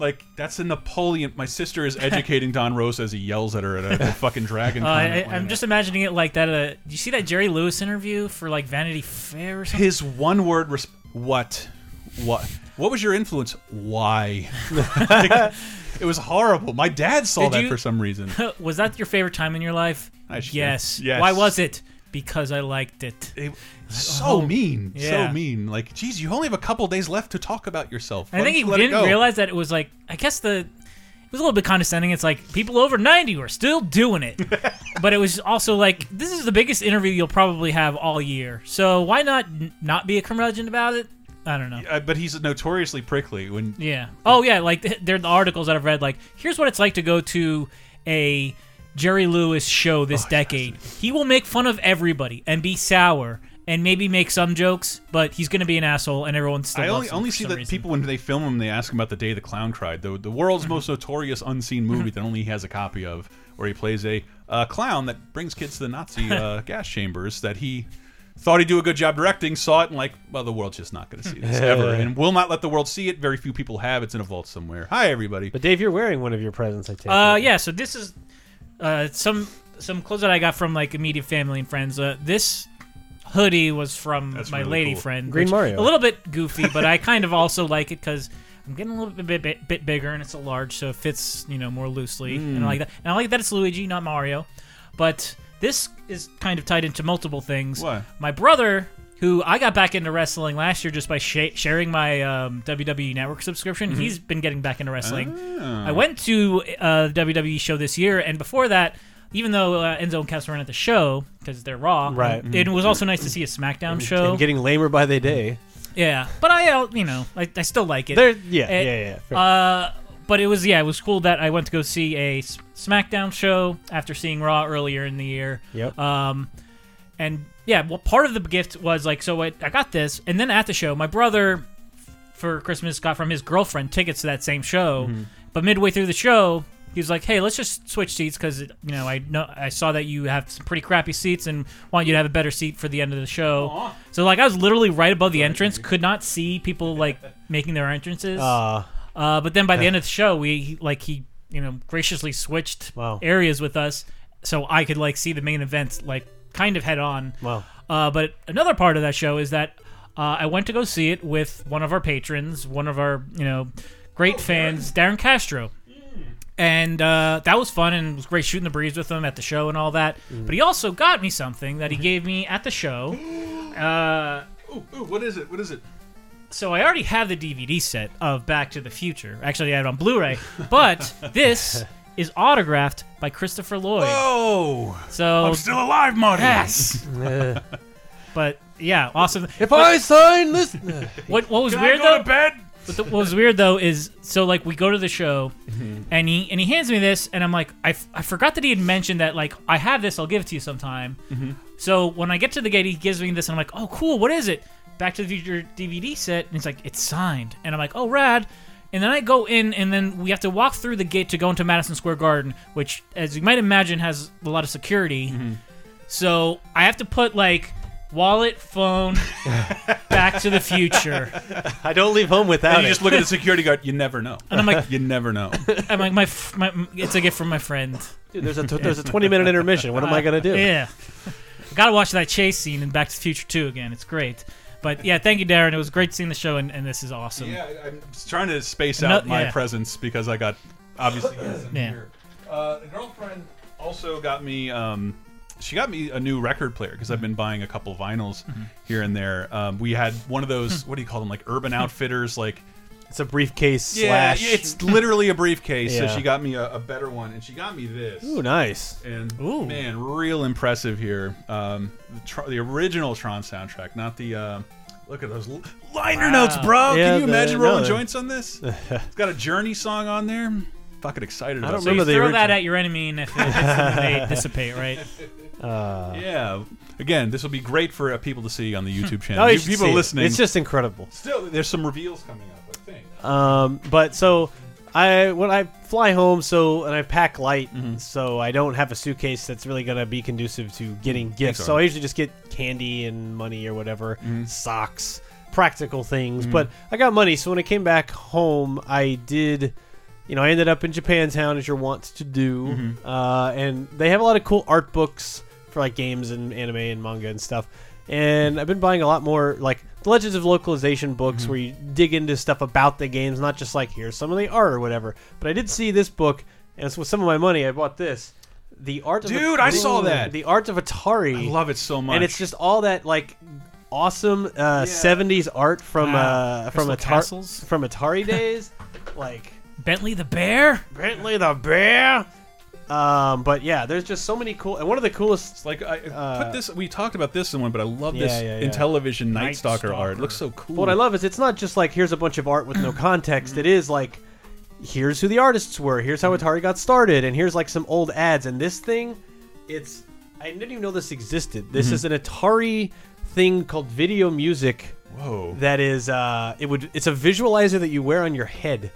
[SPEAKER 1] Like that's a Napoleon. My sister is educating Don Rosa as he yells at her at a, fucking dragon.
[SPEAKER 2] Uh, I, I'm just imagining it like that. Uh, you see that Jerry Lewis interview for like Vanity Fair or something?
[SPEAKER 1] his one word what what what was your influence why Like, it was horrible my dad saw
[SPEAKER 2] Did
[SPEAKER 1] that
[SPEAKER 2] you-
[SPEAKER 1] for some reason
[SPEAKER 2] was that your favorite time in your life?
[SPEAKER 1] I
[SPEAKER 2] yes.
[SPEAKER 1] yes.
[SPEAKER 2] Why was it? Because I liked it.
[SPEAKER 1] It- so
[SPEAKER 2] Oh,
[SPEAKER 1] mean
[SPEAKER 2] yeah.
[SPEAKER 1] so mean like geez you only have a couple days left to talk about yourself
[SPEAKER 2] I think he
[SPEAKER 1] you let it
[SPEAKER 2] didn't realize that it was like I guess the it was a little bit condescending. It's like people over ninety are still doing it, but it was also like this is the biggest interview you'll probably have all year. So why not n- not be a curmudgeon about it? I don't know.
[SPEAKER 1] Uh, but he's notoriously prickly when
[SPEAKER 2] Yeah. Oh yeah, like th- they're the articles that I've read. Like here's what it's like to go to a Jerry Lewis show
[SPEAKER 1] Oh,
[SPEAKER 2] this decade. He will make fun of everybody and be sour and maybe make some jokes, but he's going to be an asshole and everyone still.
[SPEAKER 1] I
[SPEAKER 2] loves
[SPEAKER 1] only
[SPEAKER 2] him
[SPEAKER 1] only
[SPEAKER 2] for
[SPEAKER 1] see that
[SPEAKER 2] reason.
[SPEAKER 1] people when they film him, they ask him about the day the clown cried. The the world's most notorious unseen movie that only he has a copy of, where he plays a uh, clown that brings kids to the Nazi uh, gas chambers. That he thought he'd do a good job directing, saw it, and like, well, the world's just not going to see this ever, and will not let the world see it. Very few people have. It's in a vault somewhere. Hi, everybody.
[SPEAKER 3] But Dave, you're wearing one of your presents. I take.
[SPEAKER 2] Uh,
[SPEAKER 3] it.
[SPEAKER 2] yeah. So this is uh, some some clothes that I got from like immediate family and friends. Uh, this hoodie was from
[SPEAKER 1] That's
[SPEAKER 2] my
[SPEAKER 1] really
[SPEAKER 2] lady
[SPEAKER 1] cool.
[SPEAKER 2] friend.
[SPEAKER 3] Green
[SPEAKER 2] which-
[SPEAKER 3] Mario.
[SPEAKER 2] A little bit goofy, but I kind of also like it because I'm getting a little bit, bit, bit, bit bigger and it's a large, so it fits you know more loosely. And
[SPEAKER 1] Mm.
[SPEAKER 2] I like that. And I like that it's Luigi, not Mario. But this is kind of tied into multiple things.
[SPEAKER 1] What?
[SPEAKER 2] My brother. Who I got back into wrestling last year just by sh- sharing my um, WWE Network subscription.
[SPEAKER 1] Mm-hmm.
[SPEAKER 2] He's been getting back into wrestling.
[SPEAKER 1] Ah.
[SPEAKER 2] I went to uh, a WWE show this year, and before that, even though uh, Enzo and Cass weren't at the show because they're Raw,
[SPEAKER 3] Right.
[SPEAKER 2] It was also nice to see a SmackDown show.
[SPEAKER 3] And getting lamer by the day.
[SPEAKER 2] yeah, but I, uh, you know, I, I still like it.
[SPEAKER 3] There, yeah,
[SPEAKER 2] Eh,
[SPEAKER 3] yeah, yeah. Fair.
[SPEAKER 2] Uh, but it was yeah, it was cool that I went to go see a S- SmackDown show after seeing Raw earlier in the year.
[SPEAKER 3] Yep.
[SPEAKER 2] Um, and yeah, well, part of the gift was like, so I, I got this, and then at the show, my brother for Christmas got from his girlfriend tickets to that same show.
[SPEAKER 3] Mm-hmm.
[SPEAKER 2] But midway through the show, he was like, "Hey, let's just switch seats because you know I know I saw that you have some pretty crappy seats and want you to have a better seat for the end of the show." So like I was literally right above the entrance, could not see people like making their entrances.
[SPEAKER 3] uh,
[SPEAKER 2] Uh, but then by the end of the show, we he, like he you know graciously switched
[SPEAKER 3] Wow.
[SPEAKER 2] areas with us, so I could like see the main event like kind of head on.
[SPEAKER 3] wow.
[SPEAKER 2] Uh, but another part of that show is that uh, I went to go see it with one of our patrons, one of our you know great fans, Darren Castro. And uh, that was fun, and it was great shooting the breeze with him at the show and all that. But he also got me something that he gave me at the show. Uh,
[SPEAKER 1] Ooh, ooh, what is it? What is it?
[SPEAKER 2] so I already have the DVD set of Back to the Future. Actually, I have it on Blu-ray. But this is autographed by Christopher Lloyd.
[SPEAKER 1] Oh,
[SPEAKER 2] So
[SPEAKER 1] I'm still alive, Marty.
[SPEAKER 2] yes. but yeah, awesome.
[SPEAKER 3] If I sign this,
[SPEAKER 2] What what was
[SPEAKER 1] Can
[SPEAKER 2] weird
[SPEAKER 1] I go
[SPEAKER 2] though?
[SPEAKER 1] to bed?
[SPEAKER 2] But the, what was weird though is so like we go to the show, mm-hmm. and he and he hands me this, and I'm like I, f- I forgot that he had mentioned that like I have this, I'll give it to you sometime. Mm-hmm. So when I get to the gate, he gives me this, and I'm like, oh cool, what is it? Back to the Future DVD set, and he's like, it's signed, and I'm like, oh rad. And then I go in, and then we have to walk through the gate to go into Madison Square Garden, which, as you might imagine, has a lot of security. Mm-hmm. So I have to put like wallet, phone, Back to the Future.
[SPEAKER 3] I don't leave home without
[SPEAKER 1] And you
[SPEAKER 3] it.
[SPEAKER 1] just look at the security guard. You never know.
[SPEAKER 2] And I'm like,
[SPEAKER 1] You never know.
[SPEAKER 2] I'm like, my, f- my, it's a gift from my friend.
[SPEAKER 3] Dude, there's a t- there's a 20 minute intermission. What am I gonna do?
[SPEAKER 2] Yeah. Gotta watch that chase scene in Back to the Future 2 again. It's great. But yeah, thank you, Darren. It was great seeing the show, and, and this is awesome.
[SPEAKER 1] Yeah, I'm trying to space
[SPEAKER 2] No-
[SPEAKER 1] out my
[SPEAKER 2] yeah.
[SPEAKER 1] presence because I got obviously.
[SPEAKER 2] Yeah.
[SPEAKER 1] Uh, the girlfriend also got me. Um, she got me a new record player because I've been buying a couple vinyls
[SPEAKER 2] Mm-hmm.
[SPEAKER 1] here and there. Um, we had one of those. what do you call them? Like Urban Outfitters. Like
[SPEAKER 3] It's a briefcase
[SPEAKER 1] yeah,
[SPEAKER 3] slash.
[SPEAKER 1] it's literally a briefcase.
[SPEAKER 3] Yeah.
[SPEAKER 1] So she got me a, a better one, and she got me this.
[SPEAKER 3] Ooh, nice.
[SPEAKER 1] And
[SPEAKER 2] Ooh.
[SPEAKER 1] man, real impressive here. Um, the, the original Tron soundtrack, not the. Uh, look at those l- liner notes, bro.
[SPEAKER 3] Yeah,
[SPEAKER 1] Can you
[SPEAKER 3] the-
[SPEAKER 1] imagine rolling
[SPEAKER 3] the-
[SPEAKER 1] joints on this? it's got a Journey song on there. Fucking excited about
[SPEAKER 3] don't
[SPEAKER 1] it.
[SPEAKER 2] So you
[SPEAKER 3] the
[SPEAKER 2] throw
[SPEAKER 3] original-
[SPEAKER 2] that at your enemy, and if it hits them, they dissipate, right?
[SPEAKER 3] Uh,
[SPEAKER 1] Yeah. Again, this will be great for uh, people to see on the YouTube channel.
[SPEAKER 3] oh, you
[SPEAKER 1] You- people
[SPEAKER 3] see it.
[SPEAKER 1] listening.
[SPEAKER 3] It's just incredible.
[SPEAKER 1] still there's some reveals coming up.
[SPEAKER 3] Um, but so I when I fly home, so and I pack light,
[SPEAKER 1] Mm-hmm.
[SPEAKER 3] so I don't have a suitcase that's really gonna be conducive to getting gifts. so I usually just get candy and money or whatever,
[SPEAKER 1] Mm-hmm.
[SPEAKER 3] socks, practical things. But I got money, so when I came back home, I did. You know, I ended up in Japantown as you're wont to do,
[SPEAKER 1] Mm-hmm.
[SPEAKER 3] uh, and they have a lot of cool art books for like games and anime and manga and stuff. And I've been buying a lot more like Legends of Localization books
[SPEAKER 1] Mm-hmm.
[SPEAKER 3] where you dig into stuff about the games, not just like here's some of the art or whatever. But I did see this book, and it's with some of my money. I bought this, the art. Of
[SPEAKER 1] Dude, I saw that.
[SPEAKER 3] The art of Atari.
[SPEAKER 1] I love it so much.
[SPEAKER 3] and it's just all that like awesome uh, 70s art from
[SPEAKER 2] Wow.
[SPEAKER 3] uh, from Atari from Atari days, like
[SPEAKER 2] Bentley the bear.
[SPEAKER 3] Bentley the Bear. Um, but yeah, there's just so many cool, and one of the coolest
[SPEAKER 1] like I
[SPEAKER 3] Uh,
[SPEAKER 1] put this. We talked about this in one, but I love
[SPEAKER 3] Yeah,
[SPEAKER 1] this
[SPEAKER 3] yeah,
[SPEAKER 1] in
[SPEAKER 3] yeah.
[SPEAKER 1] television Night,
[SPEAKER 2] Night
[SPEAKER 1] Stalker, art. It looks so cool.
[SPEAKER 3] What I love is it's not just like here's a bunch of art with no context. It is like here's who the artists were, here's how Atari got started, and here's like some old ads. And this thing, it's I didn't even know this existed. This is an Atari thing called Video Music
[SPEAKER 1] Whoa.
[SPEAKER 3] that is uh it would it's a visualizer that you wear on your head.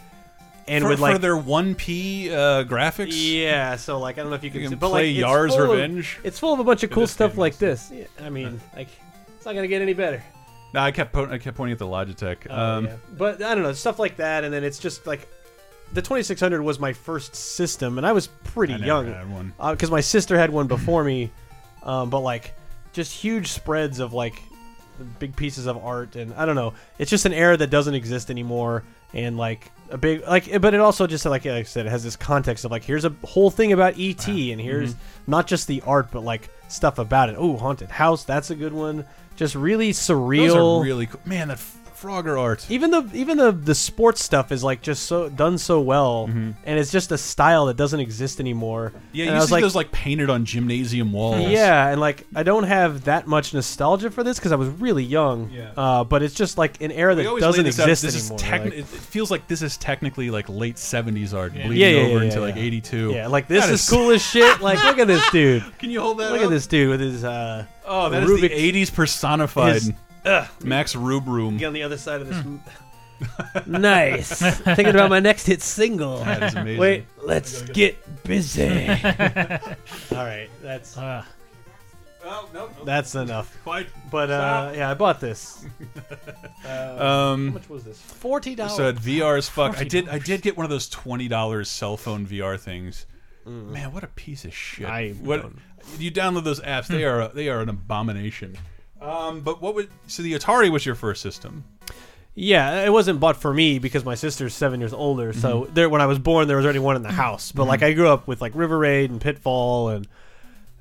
[SPEAKER 3] And
[SPEAKER 1] for,
[SPEAKER 3] with like
[SPEAKER 1] for their one p uh, graphics.
[SPEAKER 3] yeah, so like I don't know if you can,
[SPEAKER 1] You
[SPEAKER 3] see,
[SPEAKER 1] can
[SPEAKER 3] but
[SPEAKER 1] play
[SPEAKER 3] like, it's
[SPEAKER 1] Yar's
[SPEAKER 3] full of-
[SPEAKER 1] Revenge.
[SPEAKER 3] it's full of a bunch of cool stuff like
[SPEAKER 1] this.
[SPEAKER 3] Yeah, I mean, like it's not gonna get any better.
[SPEAKER 1] No, I kept po- I kept pointing at the Logitech.
[SPEAKER 3] Oh,
[SPEAKER 1] um,
[SPEAKER 3] yeah. But I don't know stuff like that, and then it's just like the 2600 was my first system, and I was pretty
[SPEAKER 1] I
[SPEAKER 3] young because my sister had one before me. Um, but like just huge spreads of like big pieces of art, and I don't know. It's just an era that doesn't exist anymore, and like a big like, but it also just like I said, it has this context of like here's a whole thing about ET, and mm-hmm. here's not just the art, but like stuff about it. Oh, haunted house, that's a good one. Just really surreal.
[SPEAKER 1] Those are really cool. Man, that F- Frogger art.
[SPEAKER 3] even the even the the sports stuff is like just so done so well, and it's just a style that doesn't exist anymore.
[SPEAKER 1] Yeah,
[SPEAKER 3] and
[SPEAKER 1] you
[SPEAKER 3] I was
[SPEAKER 1] see
[SPEAKER 3] like,
[SPEAKER 1] those like painted on gymnasium walls.
[SPEAKER 3] yeah, and like I don't have that much nostalgia for this because I was really young.
[SPEAKER 1] Yeah.
[SPEAKER 3] Uh, but it's just like an era
[SPEAKER 1] We
[SPEAKER 3] that
[SPEAKER 1] always lay
[SPEAKER 3] doesn't
[SPEAKER 1] this out.
[SPEAKER 3] exist
[SPEAKER 1] This
[SPEAKER 3] anymore.
[SPEAKER 1] is techni-
[SPEAKER 3] like-
[SPEAKER 1] it, it feels like this is technically like late '70s art, bleeding
[SPEAKER 3] Yeah, yeah,
[SPEAKER 1] over
[SPEAKER 3] yeah,
[SPEAKER 1] into
[SPEAKER 3] yeah,
[SPEAKER 1] like
[SPEAKER 3] yeah.
[SPEAKER 1] '82.
[SPEAKER 3] yeah, like this
[SPEAKER 1] That
[SPEAKER 3] is cool as shit. Like, look at this dude.
[SPEAKER 1] Can you hold that?
[SPEAKER 3] Look
[SPEAKER 1] up?
[SPEAKER 3] at this dude with his uh,
[SPEAKER 1] Oh, that is
[SPEAKER 3] Rubik's-
[SPEAKER 1] the '80s personified.
[SPEAKER 3] his- ugh,
[SPEAKER 1] Max Rubroom.
[SPEAKER 3] get on the other side of this. nice. Thinking about my next hit single.
[SPEAKER 1] That is amazing.
[SPEAKER 3] Wait, let's get busy. All right, that's
[SPEAKER 2] Uh,
[SPEAKER 1] Oh, no, no,
[SPEAKER 3] that's enough.
[SPEAKER 1] quite.
[SPEAKER 3] But uh, yeah, I bought this. How
[SPEAKER 1] Um,
[SPEAKER 3] much was this? Forty dollars.
[SPEAKER 1] so VR as fuck. I did. I did get one of those twenty dollars cell phone VR things. Man, what a piece of shit!
[SPEAKER 3] Mm. I
[SPEAKER 1] what
[SPEAKER 3] don't-
[SPEAKER 1] you download those apps? They are they are an abomination. Um, but what would so the Atari was your first system?
[SPEAKER 3] Yeah, it wasn't bought for me because my sister's seven years older.
[SPEAKER 1] Mm-hmm.
[SPEAKER 3] So there, when I was born, there was already one in the house. But like I grew up with like River Raid and Pitfall and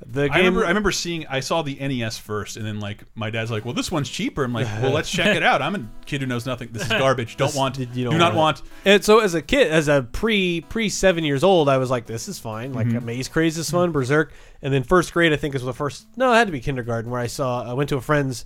[SPEAKER 3] the game.
[SPEAKER 1] I remember. I remember seeing. I saw the NES first, and then like my dad's like, "Well, this one's cheaper." I'm like, "Well, let's check it out." I'm a kid who knows nothing. This is garbage. Don't
[SPEAKER 3] This-
[SPEAKER 1] want.
[SPEAKER 3] you
[SPEAKER 1] do
[SPEAKER 3] don't
[SPEAKER 1] not
[SPEAKER 3] want
[SPEAKER 1] want.
[SPEAKER 3] And so as a kid, as a pre pre seven years old, I was like, this is fine. Like
[SPEAKER 1] Mm-hmm.
[SPEAKER 3] Maze Craze is fun, Berserk, and then first grade, I think is the first. No, it had to be kindergarten where I saw. I went to a friend's.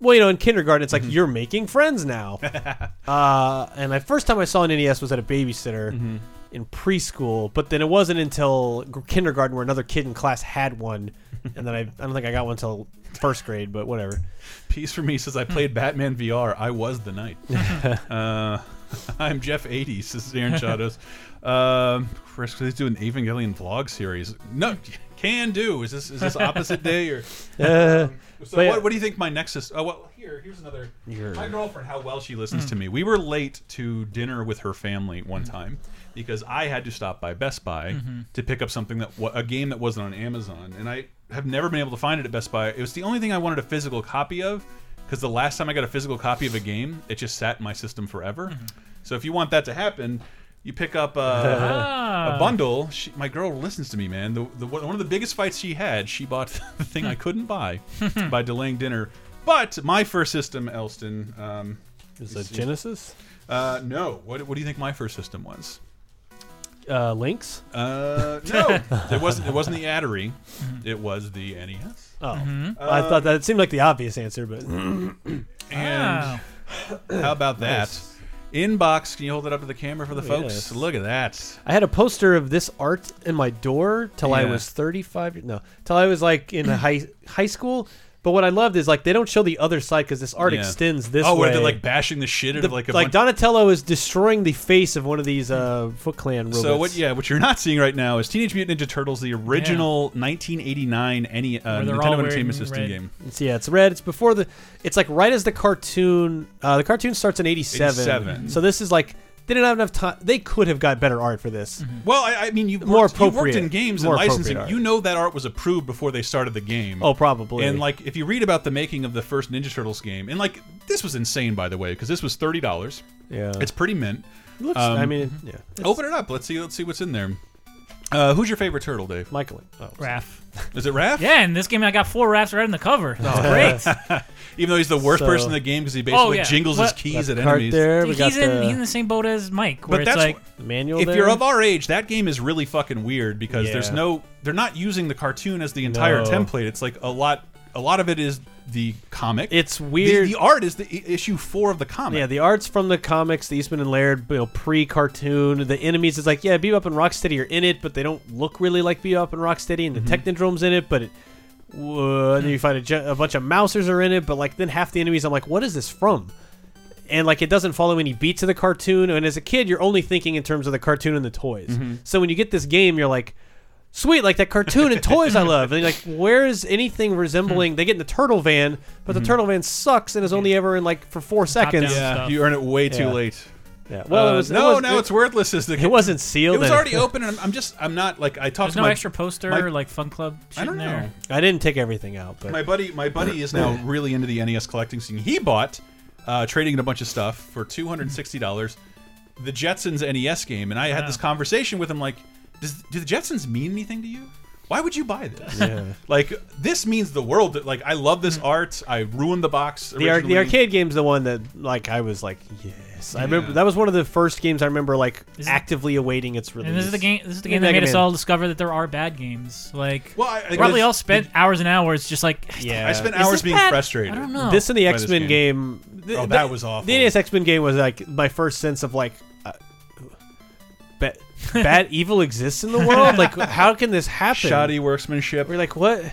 [SPEAKER 3] Well, you know, in kindergarten, it's like
[SPEAKER 1] Mm-hmm.
[SPEAKER 3] you're making friends now. uh, and the first time I saw an NES was at a babysitter
[SPEAKER 1] Mm-hmm.
[SPEAKER 3] In preschool, but then it wasn't until kindergarten where another kid in class had one, and then I, I don't think I got one until first grade, but whatever.
[SPEAKER 1] Peace for me says I played Batman VR. I was the knight. uh, I'm Jeff 80s. This is Aaron Shadows. Um, Chris, let's do an Evangelion vlog series. No, can do. Is this is this opposite day or?
[SPEAKER 3] Uh,
[SPEAKER 1] So
[SPEAKER 3] But yeah.
[SPEAKER 1] what, what do you think my next is? Oh well, here here's another.
[SPEAKER 3] Your-
[SPEAKER 1] My girlfriend, how well she listens to me. We were late to dinner with her family one time because I had to stop by Best Buy to pick up something that wa- a game that wasn't on Amazon, and I have never been able to find it at Best Buy. It was the only thing I wanted a physical copy of because the last time I got a physical copy of a game, it just sat in my system forever. So if you want that to happen. You pick up uh,
[SPEAKER 2] Ah.
[SPEAKER 1] a bundle. She, my girl listens to me, man. The, the one of the biggest fights she had, she bought the thing I couldn't buy by delaying dinner. But my first system, Elston, um,
[SPEAKER 3] is it Genesis?
[SPEAKER 1] uh, no. What, what do you think my first system was?
[SPEAKER 3] Uh, Links?
[SPEAKER 1] Uh, no, it wasn't. It wasn't the Atari. It was the NES.
[SPEAKER 3] Oh,
[SPEAKER 2] Mm-hmm.
[SPEAKER 3] I thought that it seemed like the obvious answer, but
[SPEAKER 1] And
[SPEAKER 2] Wow.
[SPEAKER 1] how about that? Inbox. Can you hold it up to the camera for the folks?
[SPEAKER 3] Yes.
[SPEAKER 1] Look at that.
[SPEAKER 3] I had a poster of this art in my door till I
[SPEAKER 1] Yeah.
[SPEAKER 3] was 35. No, till I was like in high high school. But what I loved is like they don't show the other side because this art
[SPEAKER 1] Yeah.
[SPEAKER 3] extends this
[SPEAKER 1] oh,
[SPEAKER 3] way.
[SPEAKER 1] where they're like bashing the shit out
[SPEAKER 3] The-
[SPEAKER 1] of like a
[SPEAKER 3] like
[SPEAKER 1] bunch-
[SPEAKER 3] Donatello is destroying the face of one of these uh, Foot Clan robots.
[SPEAKER 1] So what? Yeah, what you're not seeing right now is Teenage Mutant Ninja Turtles, the original 1989 any uh,
[SPEAKER 2] Where they're all
[SPEAKER 1] Nintendo
[SPEAKER 2] wearing
[SPEAKER 1] Entertainment System
[SPEAKER 2] red.
[SPEAKER 1] game.
[SPEAKER 3] It's, yeah, it's red. It's before the. It's like right as the cartoon. Uh, the cartoon starts in '87.
[SPEAKER 1] 87.
[SPEAKER 3] So this is like they didn't have enough time. They could have got better art for this.
[SPEAKER 1] Well, I, I mean, you've
[SPEAKER 3] More
[SPEAKER 1] worked, you've worked
[SPEAKER 3] appropriate.
[SPEAKER 1] in games
[SPEAKER 3] More
[SPEAKER 1] and licensing.
[SPEAKER 3] appropriate art.
[SPEAKER 1] You know that art was approved before they started the game.
[SPEAKER 3] Oh, probably.
[SPEAKER 1] And like, if you read about the making of the first Ninja Turtles game, and like, this was insane, by the way, because this was thirty dollars.
[SPEAKER 3] yeah,
[SPEAKER 1] It's pretty mint.
[SPEAKER 3] looks.
[SPEAKER 1] um,
[SPEAKER 3] I mean, yeah. It's
[SPEAKER 1] Open it up. Let's see. Let's see what's in there. Uh, who's your favorite turtle, Dave?
[SPEAKER 3] Michael. Oh,
[SPEAKER 2] Raph.
[SPEAKER 1] Is it Raph?
[SPEAKER 2] Yeah, in this game I got four Raphs right in the cover. That's great.
[SPEAKER 1] Even though he's the worst
[SPEAKER 3] So-
[SPEAKER 1] person in the game because he basically
[SPEAKER 2] Oh, yeah.
[SPEAKER 1] jingles his
[SPEAKER 2] What-
[SPEAKER 1] keys at
[SPEAKER 3] Left cart
[SPEAKER 1] enemies.
[SPEAKER 3] there. We
[SPEAKER 2] he's
[SPEAKER 3] got
[SPEAKER 2] in
[SPEAKER 3] the
[SPEAKER 2] he's in the same boat as Mike, where
[SPEAKER 1] But
[SPEAKER 2] it's
[SPEAKER 1] that's
[SPEAKER 2] like
[SPEAKER 3] manual.
[SPEAKER 1] if
[SPEAKER 3] there.
[SPEAKER 1] you're of our age, that game is really fucking weird because there's
[SPEAKER 3] Yeah.
[SPEAKER 1] no, they're not using the cartoon as the entire
[SPEAKER 3] No.
[SPEAKER 1] template. It's like a lot, a lot of it is the comic.
[SPEAKER 3] It's weird.
[SPEAKER 1] The, art is the issue four of the comic.
[SPEAKER 3] Yeah, the art's from the comics, the Eastman and Laird, you know, pre-cartoon. The enemies is like, yeah, Bebop and Rocksteady are in it, but they don't look really like Bebop and Rocksteady. And the
[SPEAKER 1] Mm-hmm.
[SPEAKER 3] Technodrome's in it, but it, uh, and then you find a, a bunch of Mousers are in it, but like then half the enemies, I'm like, what is this from? And like it doesn't follow any beats of the cartoon. And as a kid, you're only thinking in terms of the cartoon and the toys.
[SPEAKER 1] Mm-hmm.
[SPEAKER 3] So when you get this game, you're like. Sweet, like that cartoon and toys I love. And you're like, where's anything resembling? They get in the turtle van, but the turtle van sucks and is only ever in like for four seconds.
[SPEAKER 1] yeah,
[SPEAKER 2] stuff.
[SPEAKER 1] you earn it way too
[SPEAKER 3] Yeah.
[SPEAKER 1] late.
[SPEAKER 3] Yeah. Well,
[SPEAKER 1] Uh,
[SPEAKER 3] it was it
[SPEAKER 1] no,
[SPEAKER 3] was-
[SPEAKER 1] now
[SPEAKER 3] it,
[SPEAKER 1] it's worthless. Is the
[SPEAKER 3] it wasn't sealed.
[SPEAKER 1] It was
[SPEAKER 3] and-
[SPEAKER 1] already open, and I'm, I'm just, I'm not like I talked
[SPEAKER 2] there's
[SPEAKER 1] to
[SPEAKER 2] no
[SPEAKER 1] my
[SPEAKER 2] extra poster
[SPEAKER 1] my-
[SPEAKER 2] like Fun Club. Shit
[SPEAKER 1] I don't
[SPEAKER 2] in there.
[SPEAKER 1] know.
[SPEAKER 3] I didn't take everything out, but
[SPEAKER 1] My buddy, my buddy is now really into the NES collecting scene. He bought, uh, trading in a bunch of stuff for two hundred and sixty dollars, the Jetsons NES game, and I had this conversation with him like, Does, do the Jetsons mean anything to you? Why would you buy this?
[SPEAKER 3] Yeah.
[SPEAKER 1] Like this means the world. that- Like I love this mm. art. I ruined the box.
[SPEAKER 3] the, ar- the
[SPEAKER 1] originally.
[SPEAKER 3] arcade game's the one that like I was like, yes. I remember
[SPEAKER 1] Yeah.
[SPEAKER 3] that was one of the first games I remember like
[SPEAKER 2] Is it-
[SPEAKER 3] actively awaiting its release.
[SPEAKER 2] And this is the game. This is the
[SPEAKER 3] Yeah,
[SPEAKER 2] game that
[SPEAKER 3] Mega
[SPEAKER 2] made us
[SPEAKER 3] Man.
[SPEAKER 2] all discover that there are bad games. Like
[SPEAKER 1] Well, I, I
[SPEAKER 2] probably
[SPEAKER 1] guess
[SPEAKER 2] all spent hours and hours just like
[SPEAKER 3] Yeah.
[SPEAKER 1] I spent
[SPEAKER 2] Is
[SPEAKER 1] hours
[SPEAKER 2] this
[SPEAKER 1] being
[SPEAKER 2] bad?
[SPEAKER 1] frustrated.
[SPEAKER 2] I don't know.
[SPEAKER 3] This and the
[SPEAKER 1] By this
[SPEAKER 3] X Men
[SPEAKER 1] game.
[SPEAKER 3] game. th-
[SPEAKER 1] Oh,
[SPEAKER 3] th-
[SPEAKER 1] that was awful.
[SPEAKER 3] The NES X Men game was like my first sense of like, ba- bad evil exists in the world. Like, how can this happen?
[SPEAKER 1] Shoddy workmanship.
[SPEAKER 3] We're like, what?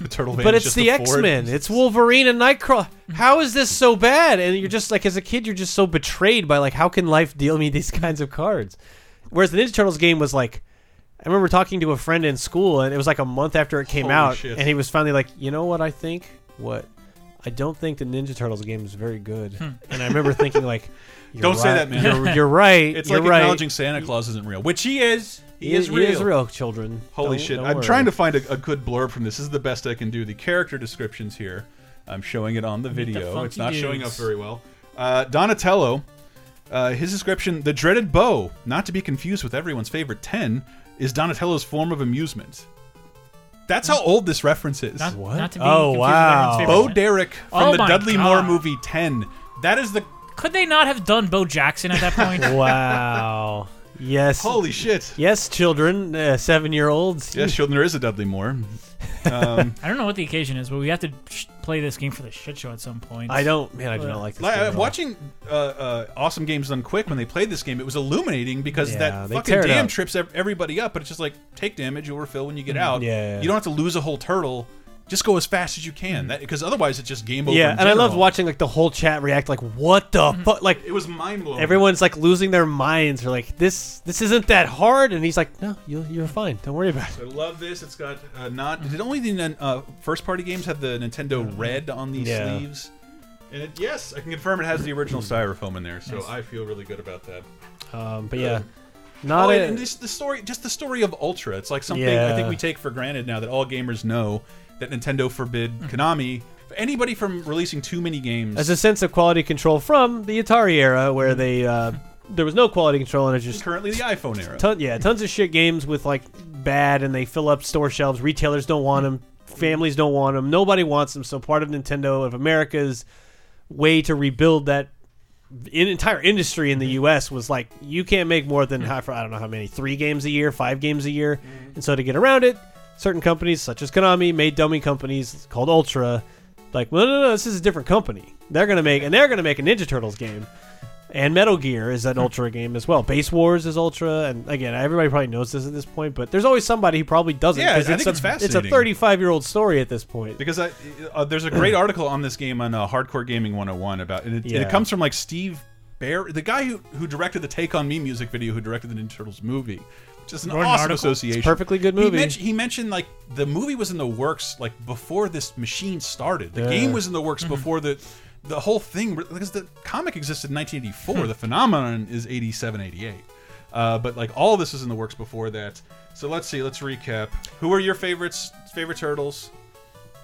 [SPEAKER 1] The turtle
[SPEAKER 3] But it's the X Men. It's Wolverine and Nightcrawler. How is this so bad? And you're just like, as a kid, you're just so betrayed by like, how can life deal me these kinds of cards? Whereas the Ninja Turtles game was like, I remember talking to a friend in school, and it was like a month after it came
[SPEAKER 1] Holy
[SPEAKER 3] out,
[SPEAKER 1] shit.
[SPEAKER 3] and he was finally like, you know what I think? What? I don't think the Ninja Turtles game is very good. And I remember thinking like, you're
[SPEAKER 1] Don't say that, man.
[SPEAKER 3] You're, you're right.
[SPEAKER 1] It's
[SPEAKER 3] you're
[SPEAKER 1] like
[SPEAKER 3] right.
[SPEAKER 1] acknowledging Santa Claus isn't real, which he is. He,
[SPEAKER 3] He
[SPEAKER 1] is, real.
[SPEAKER 3] He is real, children.
[SPEAKER 1] Holy
[SPEAKER 3] Don't-
[SPEAKER 1] shit!
[SPEAKER 3] don't
[SPEAKER 1] I'm
[SPEAKER 3] worry.
[SPEAKER 1] trying to find a, a good blurb from this. This is the best I can do. The character descriptions here. I'm showing it on the
[SPEAKER 2] the
[SPEAKER 1] video. It's not
[SPEAKER 2] funky
[SPEAKER 1] showing up very well. Uh, Donatello, uh, his description: the dreaded bo, not to be confused with everyone's favorite ten, is Donatello's form of amusement. That's how old this reference is.
[SPEAKER 2] not,
[SPEAKER 3] What?
[SPEAKER 2] not to be
[SPEAKER 3] Oh, wow.
[SPEAKER 1] Bo. Derek from
[SPEAKER 2] Oh
[SPEAKER 1] the
[SPEAKER 2] my
[SPEAKER 1] Dudley Moore movie Ten. That is the
[SPEAKER 2] Could they not have done Bo Jackson at that point?
[SPEAKER 3] Wow. Yes.
[SPEAKER 1] holy shit.
[SPEAKER 3] Yes, children, uh, seven-year-olds.
[SPEAKER 1] Yes, children, there is a Dudley Moore. Um,
[SPEAKER 2] I don't know what the occasion is, but we have to sh- play this game for the shit show at some point.
[SPEAKER 3] I don't. Man, I do not like this.
[SPEAKER 1] Like,
[SPEAKER 3] game
[SPEAKER 1] uh, watching uh, uh, Awesome Games Done Quick when they played this game, it was illuminating because
[SPEAKER 3] Yeah,
[SPEAKER 1] that fucking
[SPEAKER 3] tear it
[SPEAKER 1] dam
[SPEAKER 3] up.
[SPEAKER 1] trips everybody up. But it's just like take damage, you'll refill when you get out.
[SPEAKER 3] Mm, yeah.
[SPEAKER 1] you don't have to lose a whole turtle. Just go as fast as you can, because otherwise it's just game over.
[SPEAKER 3] Yeah, and I love watching like the whole chat react like, "What the fuck?" Like
[SPEAKER 1] It was mind blowing.
[SPEAKER 3] everyone's like losing their minds. They're like, "This, this isn't that hard," and he's like, "No, you, you're fine. Don't worry about it."
[SPEAKER 1] I love this. It's got uh, not. Did only the uh, first party games have the Nintendo Red on these
[SPEAKER 3] Yeah.
[SPEAKER 1] sleeves? And it, yes, I can confirm it has the original styrofoam in there, so I feel really good about that.
[SPEAKER 3] Um, but yeah, not
[SPEAKER 1] oh,
[SPEAKER 3] a,
[SPEAKER 1] and, this, the story, just the story of Ultra. It's like something I think we take for granted now that all gamers know that Nintendo forbid
[SPEAKER 3] Hmm.
[SPEAKER 1] Konami, anybody from releasing too many games.
[SPEAKER 3] as a sense of quality control from the Atari era, where mm-hmm. they uh, there was no quality control and it's just
[SPEAKER 1] currently the iPhone era.
[SPEAKER 3] ton, yeah, tons of shit games with like bad, and they fill up store shelves. Retailers don't want mm-hmm. them. Families don't want them. Nobody wants them. So part of Nintendo of America's way to rebuild that in entire industry in the mm-hmm. U.S. was like you can't make more than I don't know how many three games a year, five games a year, and so to get around it, certain companies such as Konami made dummy companies called Ultra. Like, well, no, no, no, this is a different company. They're gonna make and they're gonna make a Ninja Turtles game. And Metal Gear is an Ultra game as well. Base Wars is Ultra, and again, everybody probably knows this at this point, but there's always somebody who probably doesn't.
[SPEAKER 1] Yeah, I
[SPEAKER 3] it's
[SPEAKER 1] think
[SPEAKER 3] a,
[SPEAKER 1] it's
[SPEAKER 3] It's a 35 year old story at this point.
[SPEAKER 1] because I, uh, there's a great article on this game on uh, Hardcore Gaming 101 about and it, and it comes from like Steve Barron, the guy who who directed the Take on Me music video, who directed the Ninja Turtles movie, which is an
[SPEAKER 2] Wrote
[SPEAKER 1] awesome
[SPEAKER 2] article?
[SPEAKER 1] association.
[SPEAKER 3] It's perfectly good movie.
[SPEAKER 1] He, mentioned, he mentioned like the movie was in the works like before this machine started. The
[SPEAKER 3] Yeah.
[SPEAKER 1] game was in the works
[SPEAKER 2] Mm-hmm.
[SPEAKER 1] before the the whole thing because the comic existed in 1984.
[SPEAKER 2] Hmm.
[SPEAKER 1] the phenomenon is 87, 88. Uh, but like all this is in the works before that. So let's see. Let's recap. Who are your favorites? Favorite turtles?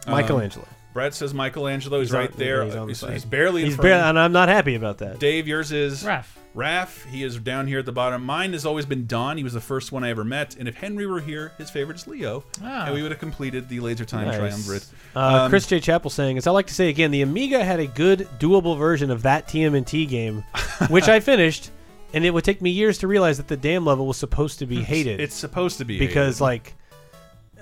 [SPEAKER 3] Michelangelo.
[SPEAKER 1] Brett says Michelangelo. He's,
[SPEAKER 3] He's on-
[SPEAKER 1] right there.
[SPEAKER 3] he's on the
[SPEAKER 1] He's,
[SPEAKER 3] side.
[SPEAKER 1] he's barely in
[SPEAKER 3] He's
[SPEAKER 1] front.
[SPEAKER 3] barely, and I'm not happy about that.
[SPEAKER 1] Dave, yours is
[SPEAKER 2] Raph.
[SPEAKER 1] Raph. He is down here at the bottom. Mine has always been Don. He was the first one I ever met. And if Henry were here, his favorite is Leo.
[SPEAKER 2] Ah.
[SPEAKER 1] And we would have completed the Laser Time
[SPEAKER 3] Nice.
[SPEAKER 1] Triumvirate.
[SPEAKER 3] Uh,
[SPEAKER 1] Um,
[SPEAKER 3] Chris J. Chappell saying, as I like to say again, the Amiga had a good, doable version of that TMNT game, which I finished, and it would take me years to realize that the damn level was supposed to be hated.
[SPEAKER 1] It's supposed to be
[SPEAKER 3] because,
[SPEAKER 1] hated.
[SPEAKER 3] like,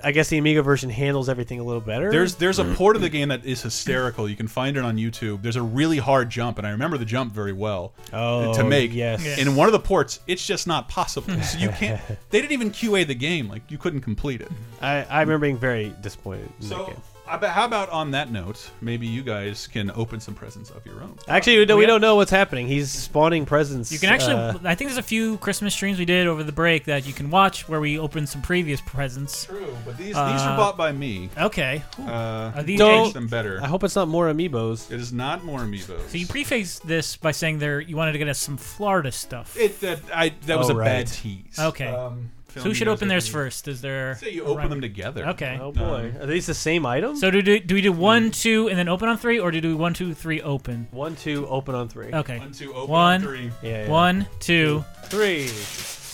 [SPEAKER 3] I guess the Amiga version handles everything a little better.
[SPEAKER 1] There's there's a port of the game that is hysterical. You can find it on YouTube. There's a really hard jump, and I remember the jump very well uh,
[SPEAKER 3] oh,
[SPEAKER 1] to make.
[SPEAKER 3] Yes.
[SPEAKER 1] And in one of the ports, it's just not possible. So you can't. They didn't even QA the game. Like you couldn't complete it.
[SPEAKER 3] I, I remember being very disappointed. In that
[SPEAKER 1] So,
[SPEAKER 3] game.
[SPEAKER 1] I bet, how about on that note, maybe you guys can open some presents of your own.
[SPEAKER 3] Actually, we, don't- we
[SPEAKER 2] we
[SPEAKER 3] don't know what's happening. He's spawning presents.
[SPEAKER 2] You can actually.
[SPEAKER 3] uh,
[SPEAKER 2] I think there's a few Christmas streams we did over the break that you can watch where we opened some previous presents.
[SPEAKER 1] True, but these these
[SPEAKER 2] Uh,
[SPEAKER 1] are bought by me.
[SPEAKER 2] Okay.
[SPEAKER 1] Uh,
[SPEAKER 2] Are these
[SPEAKER 3] Don't-
[SPEAKER 1] makes them better.
[SPEAKER 3] I hope it's not more amiibos.
[SPEAKER 1] It is not more amiibos.
[SPEAKER 2] So you prefaced this by saying there you wanted to get us some Florida stuff.
[SPEAKER 1] it that I that was
[SPEAKER 3] Oh,
[SPEAKER 1] a
[SPEAKER 3] right.
[SPEAKER 1] bad tease.
[SPEAKER 2] Okay.
[SPEAKER 1] Um,
[SPEAKER 2] so who should open theirs first? Is there?
[SPEAKER 1] Say you
[SPEAKER 2] a
[SPEAKER 1] open
[SPEAKER 2] rhyme-
[SPEAKER 1] them together.
[SPEAKER 2] Okay.
[SPEAKER 3] Oh, oh boy, are these the same item?
[SPEAKER 2] So do, do do we do hmm. one, two, and then open on three, or do we do one, two, three, open?
[SPEAKER 3] one, two, open on three.
[SPEAKER 2] Okay.
[SPEAKER 1] One, two, open
[SPEAKER 2] One.
[SPEAKER 1] on three.
[SPEAKER 3] Yeah, yeah.
[SPEAKER 2] One, two.
[SPEAKER 3] three.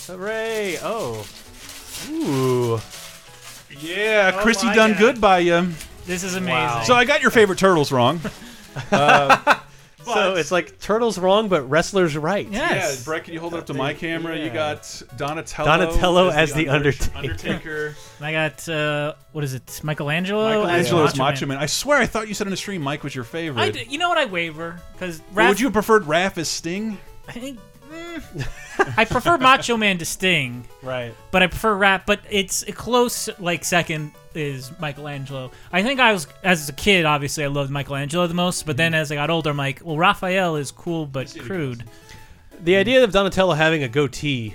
[SPEAKER 3] Hooray! Oh, ooh.
[SPEAKER 1] Yeah,
[SPEAKER 2] Oh
[SPEAKER 1] Chrissy
[SPEAKER 2] my
[SPEAKER 1] done
[SPEAKER 2] God.
[SPEAKER 1] good by you.
[SPEAKER 2] This is amazing.
[SPEAKER 3] Wow.
[SPEAKER 1] So I got your favorite turtles wrong.
[SPEAKER 3] Uh, So it's like turtles wrong, but wrestlers right.
[SPEAKER 2] Yes.
[SPEAKER 1] Yeah, Brett, can you hold it up to my camera? You got Donatello.
[SPEAKER 3] Donatello as the
[SPEAKER 1] Under-
[SPEAKER 3] Undertaker.
[SPEAKER 1] Undertaker.
[SPEAKER 2] And I got uh, what is it? Michelangelo.
[SPEAKER 1] Michelangelo
[SPEAKER 2] as
[SPEAKER 1] Macho Man. I swear I thought you said in a stream Mike was your favorite.
[SPEAKER 2] I d- you know what? I waver because
[SPEAKER 1] But would you have preferred Raph as Sting?
[SPEAKER 2] I think. I prefer Macho Man to Sting,
[SPEAKER 3] Right.
[SPEAKER 2] but I prefer Raph. But it's a close like second is Michelangelo. I think I was as a kid, obviously I loved Michelangelo the most. But then as I got older, I'm like, well, Raphael is cool but crude.
[SPEAKER 3] The idea of Donatello having a goatee,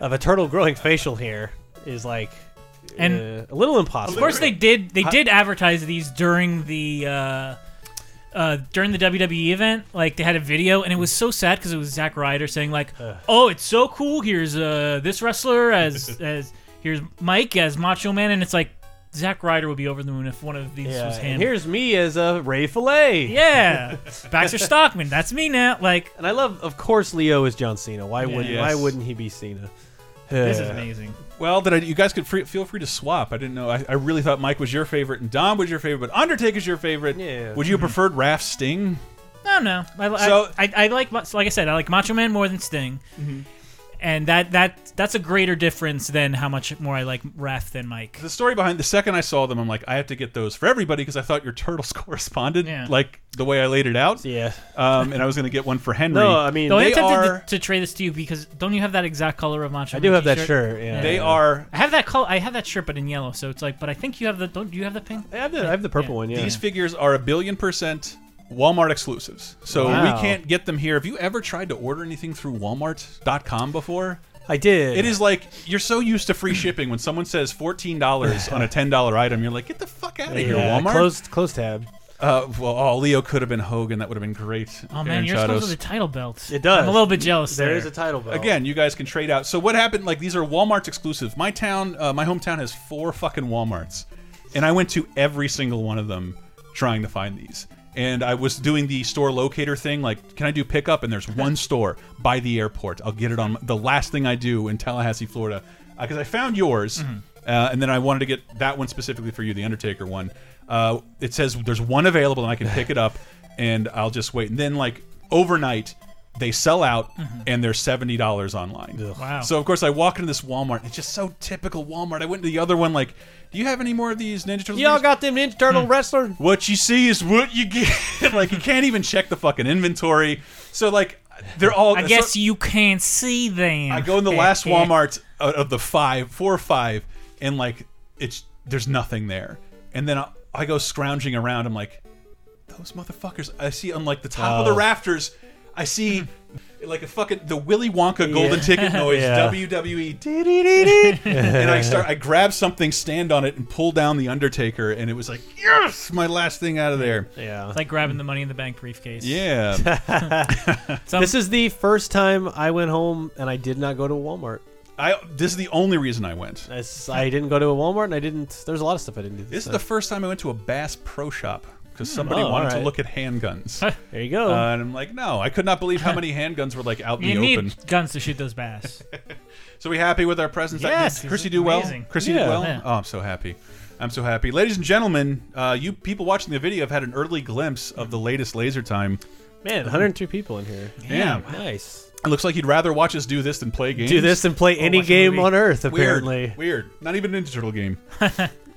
[SPEAKER 3] of a turtle growing facial hair, is like
[SPEAKER 2] And-
[SPEAKER 3] uh, a little impossible.
[SPEAKER 2] Of course, they did. They did advertise these during the uh, uh, during the WWE event. Like they had a video, and it was so sad because it was Zack Ryder saying like, "Oh, it's so cool. Here's uh, this wrestler as as here's Mike as Macho Man," and it's like Zack Ryder would be over the moon if one of these
[SPEAKER 3] Yeah,
[SPEAKER 2] was him.
[SPEAKER 3] here's me as a Ray Fillet.
[SPEAKER 2] yeah, Baxter Stockman. That's me now. Like
[SPEAKER 3] And I love, of course, Leo is John Cena. Why wouldn't
[SPEAKER 1] Yes.
[SPEAKER 3] Why wouldn't he be Cena?
[SPEAKER 2] this is
[SPEAKER 3] Uh,
[SPEAKER 2] amazing.
[SPEAKER 1] Well, did I, you guys could free, feel free to swap. I didn't know. I, I really thought Mike was your favorite and Dom was your favorite, but Undertaker's your favorite.
[SPEAKER 3] Yeah.
[SPEAKER 1] Would you have preferred Raph Sting?
[SPEAKER 2] No, no. I, I-
[SPEAKER 1] So-
[SPEAKER 2] I, I, like like I said, I like Macho Man more than Sting,
[SPEAKER 1] Mm-hmm.
[SPEAKER 2] And that that that's a greater difference than how much more I like Raph than Mike.
[SPEAKER 1] The story behind the second I saw them, I'm like, I have to get those for everybody because I thought your turtles corresponded
[SPEAKER 2] Yeah.
[SPEAKER 1] like the way I laid it out.
[SPEAKER 3] Yeah.
[SPEAKER 1] Um, and I was going to get one for Henry.
[SPEAKER 3] No, I mean,
[SPEAKER 2] Though
[SPEAKER 1] they
[SPEAKER 2] I'm tempted
[SPEAKER 1] are-
[SPEAKER 2] to, to trade this to you because don't you have that exact color of Macho
[SPEAKER 3] I
[SPEAKER 2] Man
[SPEAKER 3] do have that
[SPEAKER 2] t-shirt?
[SPEAKER 3] shirt. Yeah.
[SPEAKER 1] they are.
[SPEAKER 2] I have that color. I have that shirt, but in yellow. So it's like, but I think you have the. Don't you have the pink?
[SPEAKER 3] I have the, I have the purple
[SPEAKER 2] Yeah.
[SPEAKER 3] one. Yeah.
[SPEAKER 1] These figures are a billion percent Walmart exclusives. So
[SPEAKER 3] Wow.
[SPEAKER 1] we can't get them here. Have you ever tried to order anything through Walmart.com before?
[SPEAKER 3] I did.
[SPEAKER 1] It is like you're so used to free shipping. When someone says fourteen dollars on a ten dollar item, you're like, get the fuck out of here, Walmart.
[SPEAKER 3] Closed, closed tab.
[SPEAKER 1] Uh, well, oh, Leo could have been Hogan. That would have been great.
[SPEAKER 2] Oh man,
[SPEAKER 1] Aaron
[SPEAKER 2] you're
[SPEAKER 1] Chados.
[SPEAKER 2] supposed to the title belt.
[SPEAKER 3] It does.
[SPEAKER 2] I'm a little bit jealous.
[SPEAKER 3] There
[SPEAKER 2] there
[SPEAKER 3] is a title belt.
[SPEAKER 1] Again, you guys can trade out. So what happened? Like these are Walmart's exclusives. My town, uh, my hometown has four fucking WalMarts, and I went to every single one of them trying to find these. And I was doing the store locator thing, like, can I do pickup? And there's one store by the airport. I'll get it on the last thing I do in Tallahassee, Florida, because I found yours, uh, and then I wanted to get that one specifically for you, the Undertaker one. Uh, it says there's one available, and I can pick it up, and I'll just wait. And then like overnight, they sell out, mm-hmm. and they're seventy dollars online.
[SPEAKER 2] Wow.
[SPEAKER 1] So of course I walk into this Walmart. It's just so typical Walmart. I went to the other one like, do you have any more of these Ninja Turtles?
[SPEAKER 3] Y'all got them Ninja Turtle hmm. wrestler?
[SPEAKER 1] what you see is what you get. like you can't even check the fucking inventory. So like they're all.
[SPEAKER 2] I
[SPEAKER 1] so-
[SPEAKER 2] guess you can't see them.
[SPEAKER 1] I go in the last Walmart out of the five, four or five, and like it's there's nothing there. And then I, I go scrounging around. I'm like, those motherfuckers. I see on like the top of the
[SPEAKER 3] Oh.
[SPEAKER 1] rafters. I see mm-hmm. like a fucking the Willy Wonka golden
[SPEAKER 3] Yeah.
[SPEAKER 1] ticket noise.
[SPEAKER 3] Yeah.
[SPEAKER 1] WWE. dee-dee-dee-dee. and I start. I grab something, stand on it, and pull down the Undertaker. And it was like, yes, my last thing out of there.
[SPEAKER 3] Yeah.
[SPEAKER 2] It's like grabbing the money in the bank briefcase.
[SPEAKER 1] Yeah.
[SPEAKER 2] Some-
[SPEAKER 3] This is the first time I went home and I did not go to Walmart.
[SPEAKER 1] I. This is the only reason I went.
[SPEAKER 3] It's- I didn't go to a Walmart and I didn't. There's a lot of stuff I didn't do.
[SPEAKER 1] This is
[SPEAKER 3] time.
[SPEAKER 1] the first time I went to a Bass Pro Shop because somebody
[SPEAKER 3] Oh,
[SPEAKER 1] wanted to look at handguns.
[SPEAKER 3] There you go.
[SPEAKER 1] Uh, and I'm like, no, I could not believe how many handguns were like out in
[SPEAKER 2] you
[SPEAKER 1] the
[SPEAKER 2] need
[SPEAKER 1] open.
[SPEAKER 2] guns to shoot those bass.
[SPEAKER 1] So we happy with our presents?
[SPEAKER 2] Yes,
[SPEAKER 1] Did Chrissy do well?
[SPEAKER 2] amazing.
[SPEAKER 1] Chrissy
[SPEAKER 3] Yeah.
[SPEAKER 1] did well.
[SPEAKER 2] Yeah.
[SPEAKER 1] Oh, I'm so happy. I'm so happy, ladies and gentlemen. Uh, you people watching the video have had an early glimpse of the latest Laser Time.
[SPEAKER 3] Man, 102 people in here.
[SPEAKER 1] Yeah,
[SPEAKER 3] Nice.
[SPEAKER 1] it looks like you'd rather watch us do this than play games.
[SPEAKER 3] Do this than play any game on Earth,
[SPEAKER 1] Weird.
[SPEAKER 3] apparently.
[SPEAKER 1] Weird. Not even a Ninja Turtle game.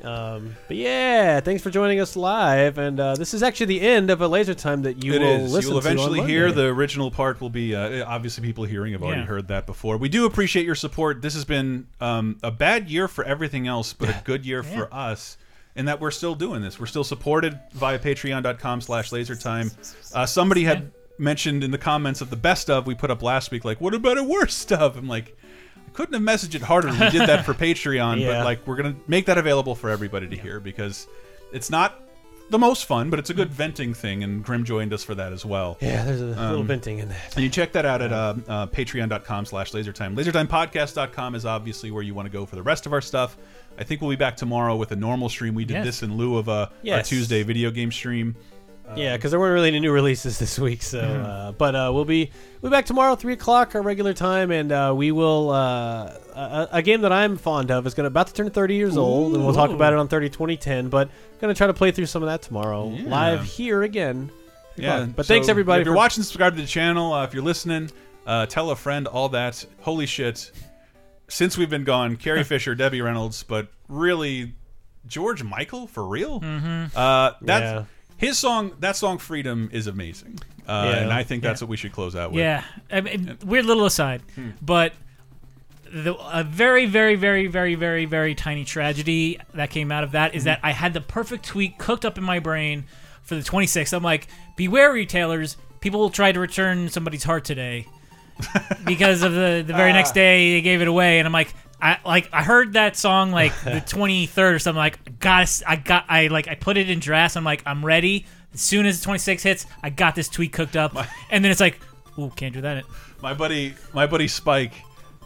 [SPEAKER 3] Um, but yeah, thanks for joining us live. And uh, this is actually the end of a laser time that you
[SPEAKER 1] It
[SPEAKER 3] will
[SPEAKER 1] is.
[SPEAKER 3] listen
[SPEAKER 1] You'll
[SPEAKER 3] to on
[SPEAKER 1] eventually hear the original part. Will be uh, obviously people hearing have already
[SPEAKER 2] Yeah.
[SPEAKER 1] heard that before. We do appreciate your support. This has been um, a bad year for everything else, but a good year for us. In that we're still doing this. We're still supported via patreon.com slash lasertime. Uh, somebody had mentioned in the comments of the best of we put up last week, like, what about a worst stuff? I'm like, I couldn't have messaged it harder. We did that for Patreon,
[SPEAKER 3] Yeah.
[SPEAKER 1] but like we're gonna make that available for everybody to hear because it's not the most fun, but it's a good venting thing, and Grim joined us for that as well.
[SPEAKER 3] Yeah, there's a little
[SPEAKER 1] Um,
[SPEAKER 3] venting in that.
[SPEAKER 1] And you check that out at uh, uh, patreon.com slash lasertime. Lasertimepodcast.com is obviously where you want to go for the rest of our stuff. I think we'll be back tomorrow with a normal stream. We did
[SPEAKER 2] Yes.
[SPEAKER 1] this in lieu of a,
[SPEAKER 3] Yes.
[SPEAKER 1] a Tuesday video game stream.
[SPEAKER 3] Yeah, because there weren't really any new releases this week. So,
[SPEAKER 1] Mm-hmm.
[SPEAKER 3] uh, but uh, we'll be we'll be back tomorrow, three o'clock, our regular time, and uh, we will uh, a, a game that I'm fond of is going to about to turn 30 years old, and we'll talk about it on 30 2010. But going to try to play through some of that tomorrow,
[SPEAKER 1] Yeah.
[SPEAKER 3] live here again.
[SPEAKER 1] Yeah.
[SPEAKER 3] But
[SPEAKER 1] so
[SPEAKER 3] thanks everybody.
[SPEAKER 1] If you're
[SPEAKER 3] for-
[SPEAKER 1] watching, subscribe to the channel. Uh, if you're listening, uh, tell a friend, all that. Holy shit. Since we've been gone, Carrie Fisher, Debbie Reynolds, but really, George Michael, for real? Mm-hmm. Uh, that's,
[SPEAKER 3] Yeah.
[SPEAKER 1] His song, that song "Freedom" is amazing, uh,
[SPEAKER 3] Yeah.
[SPEAKER 1] and I think that's what we should close out with.
[SPEAKER 2] Yeah, I mean, weird little aside,
[SPEAKER 1] Hmm.
[SPEAKER 2] but the, a very, very, very, very, very, very tiny tragedy that came out of that
[SPEAKER 1] Hmm.
[SPEAKER 2] that I had the perfect tweet cooked up in my brain for the 26th. I'm like, beware retailers, people will try to return somebody's heart today because of the the very
[SPEAKER 1] Ah.
[SPEAKER 2] next day they gave it away, and I'm like. I like I heard that song like the 23rd or something like got I got I like I put it in drafts I'm like I'm ready as soon as the 26 hits I got this tweet cooked up and then it's like ooh can't do that
[SPEAKER 1] My buddy, my buddy Spike,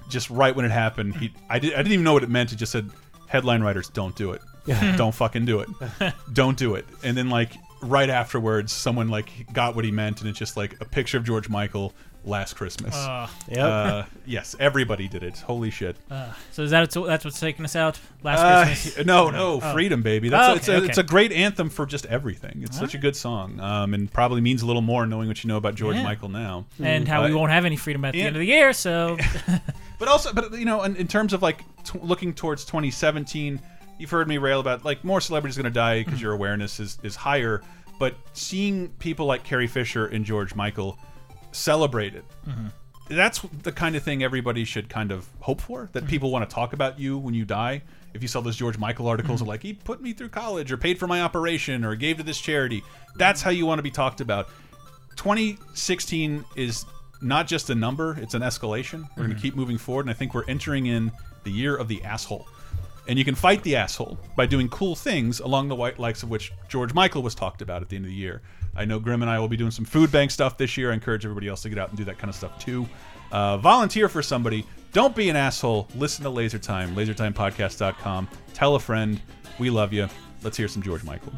[SPEAKER 1] just right when it happened, he I, did, I didn't even know what it meant. He just said, "Headline writers, don't do it. don't fucking do it. don't do it." And then like right afterwards, someone like got what he meant, and it's just like a picture of George Michael last Christmas.
[SPEAKER 2] Uh,
[SPEAKER 3] Yep.
[SPEAKER 1] Uh, yes, everybody did it. Holy shit.
[SPEAKER 2] So is that that's what's taking us out last
[SPEAKER 1] Uh,
[SPEAKER 2] Christmas?
[SPEAKER 1] no, no, freedom, baby. That's
[SPEAKER 2] Oh,
[SPEAKER 1] it's,
[SPEAKER 2] okay,
[SPEAKER 1] a, it's
[SPEAKER 2] okay.
[SPEAKER 1] a great anthem for just everything. It's such a good song, um, and probably means a little more knowing what you know about George
[SPEAKER 2] Yeah.
[SPEAKER 1] Michael now.
[SPEAKER 2] And how we
[SPEAKER 1] Uh,
[SPEAKER 2] won't have any freedom at the
[SPEAKER 1] and-
[SPEAKER 2] end of the year. So
[SPEAKER 1] But also, but you know, in, in terms of like t looking towards 2017, you've heard me rail about like more celebrities going to die because your awareness is is higher. But seeing people like Carrie Fisher and George Michael celebrated, mm-hmm. that's the kind of thing everybody should kind of hope for. That mm-hmm. people want to talk about you when you die. If you saw those George Michael articles mm-hmm. of like he put me through college or paid for my operation or gave to this charity, that's how you want to be talked about. 2016 is not just a number, it's an escalation. We're going to keep moving forward, and I think we're entering in the year of the asshole. And you can fight the asshole by doing cool things along the white likes of which George Michael was talked about at the end of the year. I know Grim and I will be doing some food bank stuff this year. I encourage everybody else to get out and do that kind of stuff too. Uh, volunteer for somebody. Don't be an asshole. Listen to Laser Time, lasertimepodcast.com. Tell a friend. We love you. Let's hear some George Michael.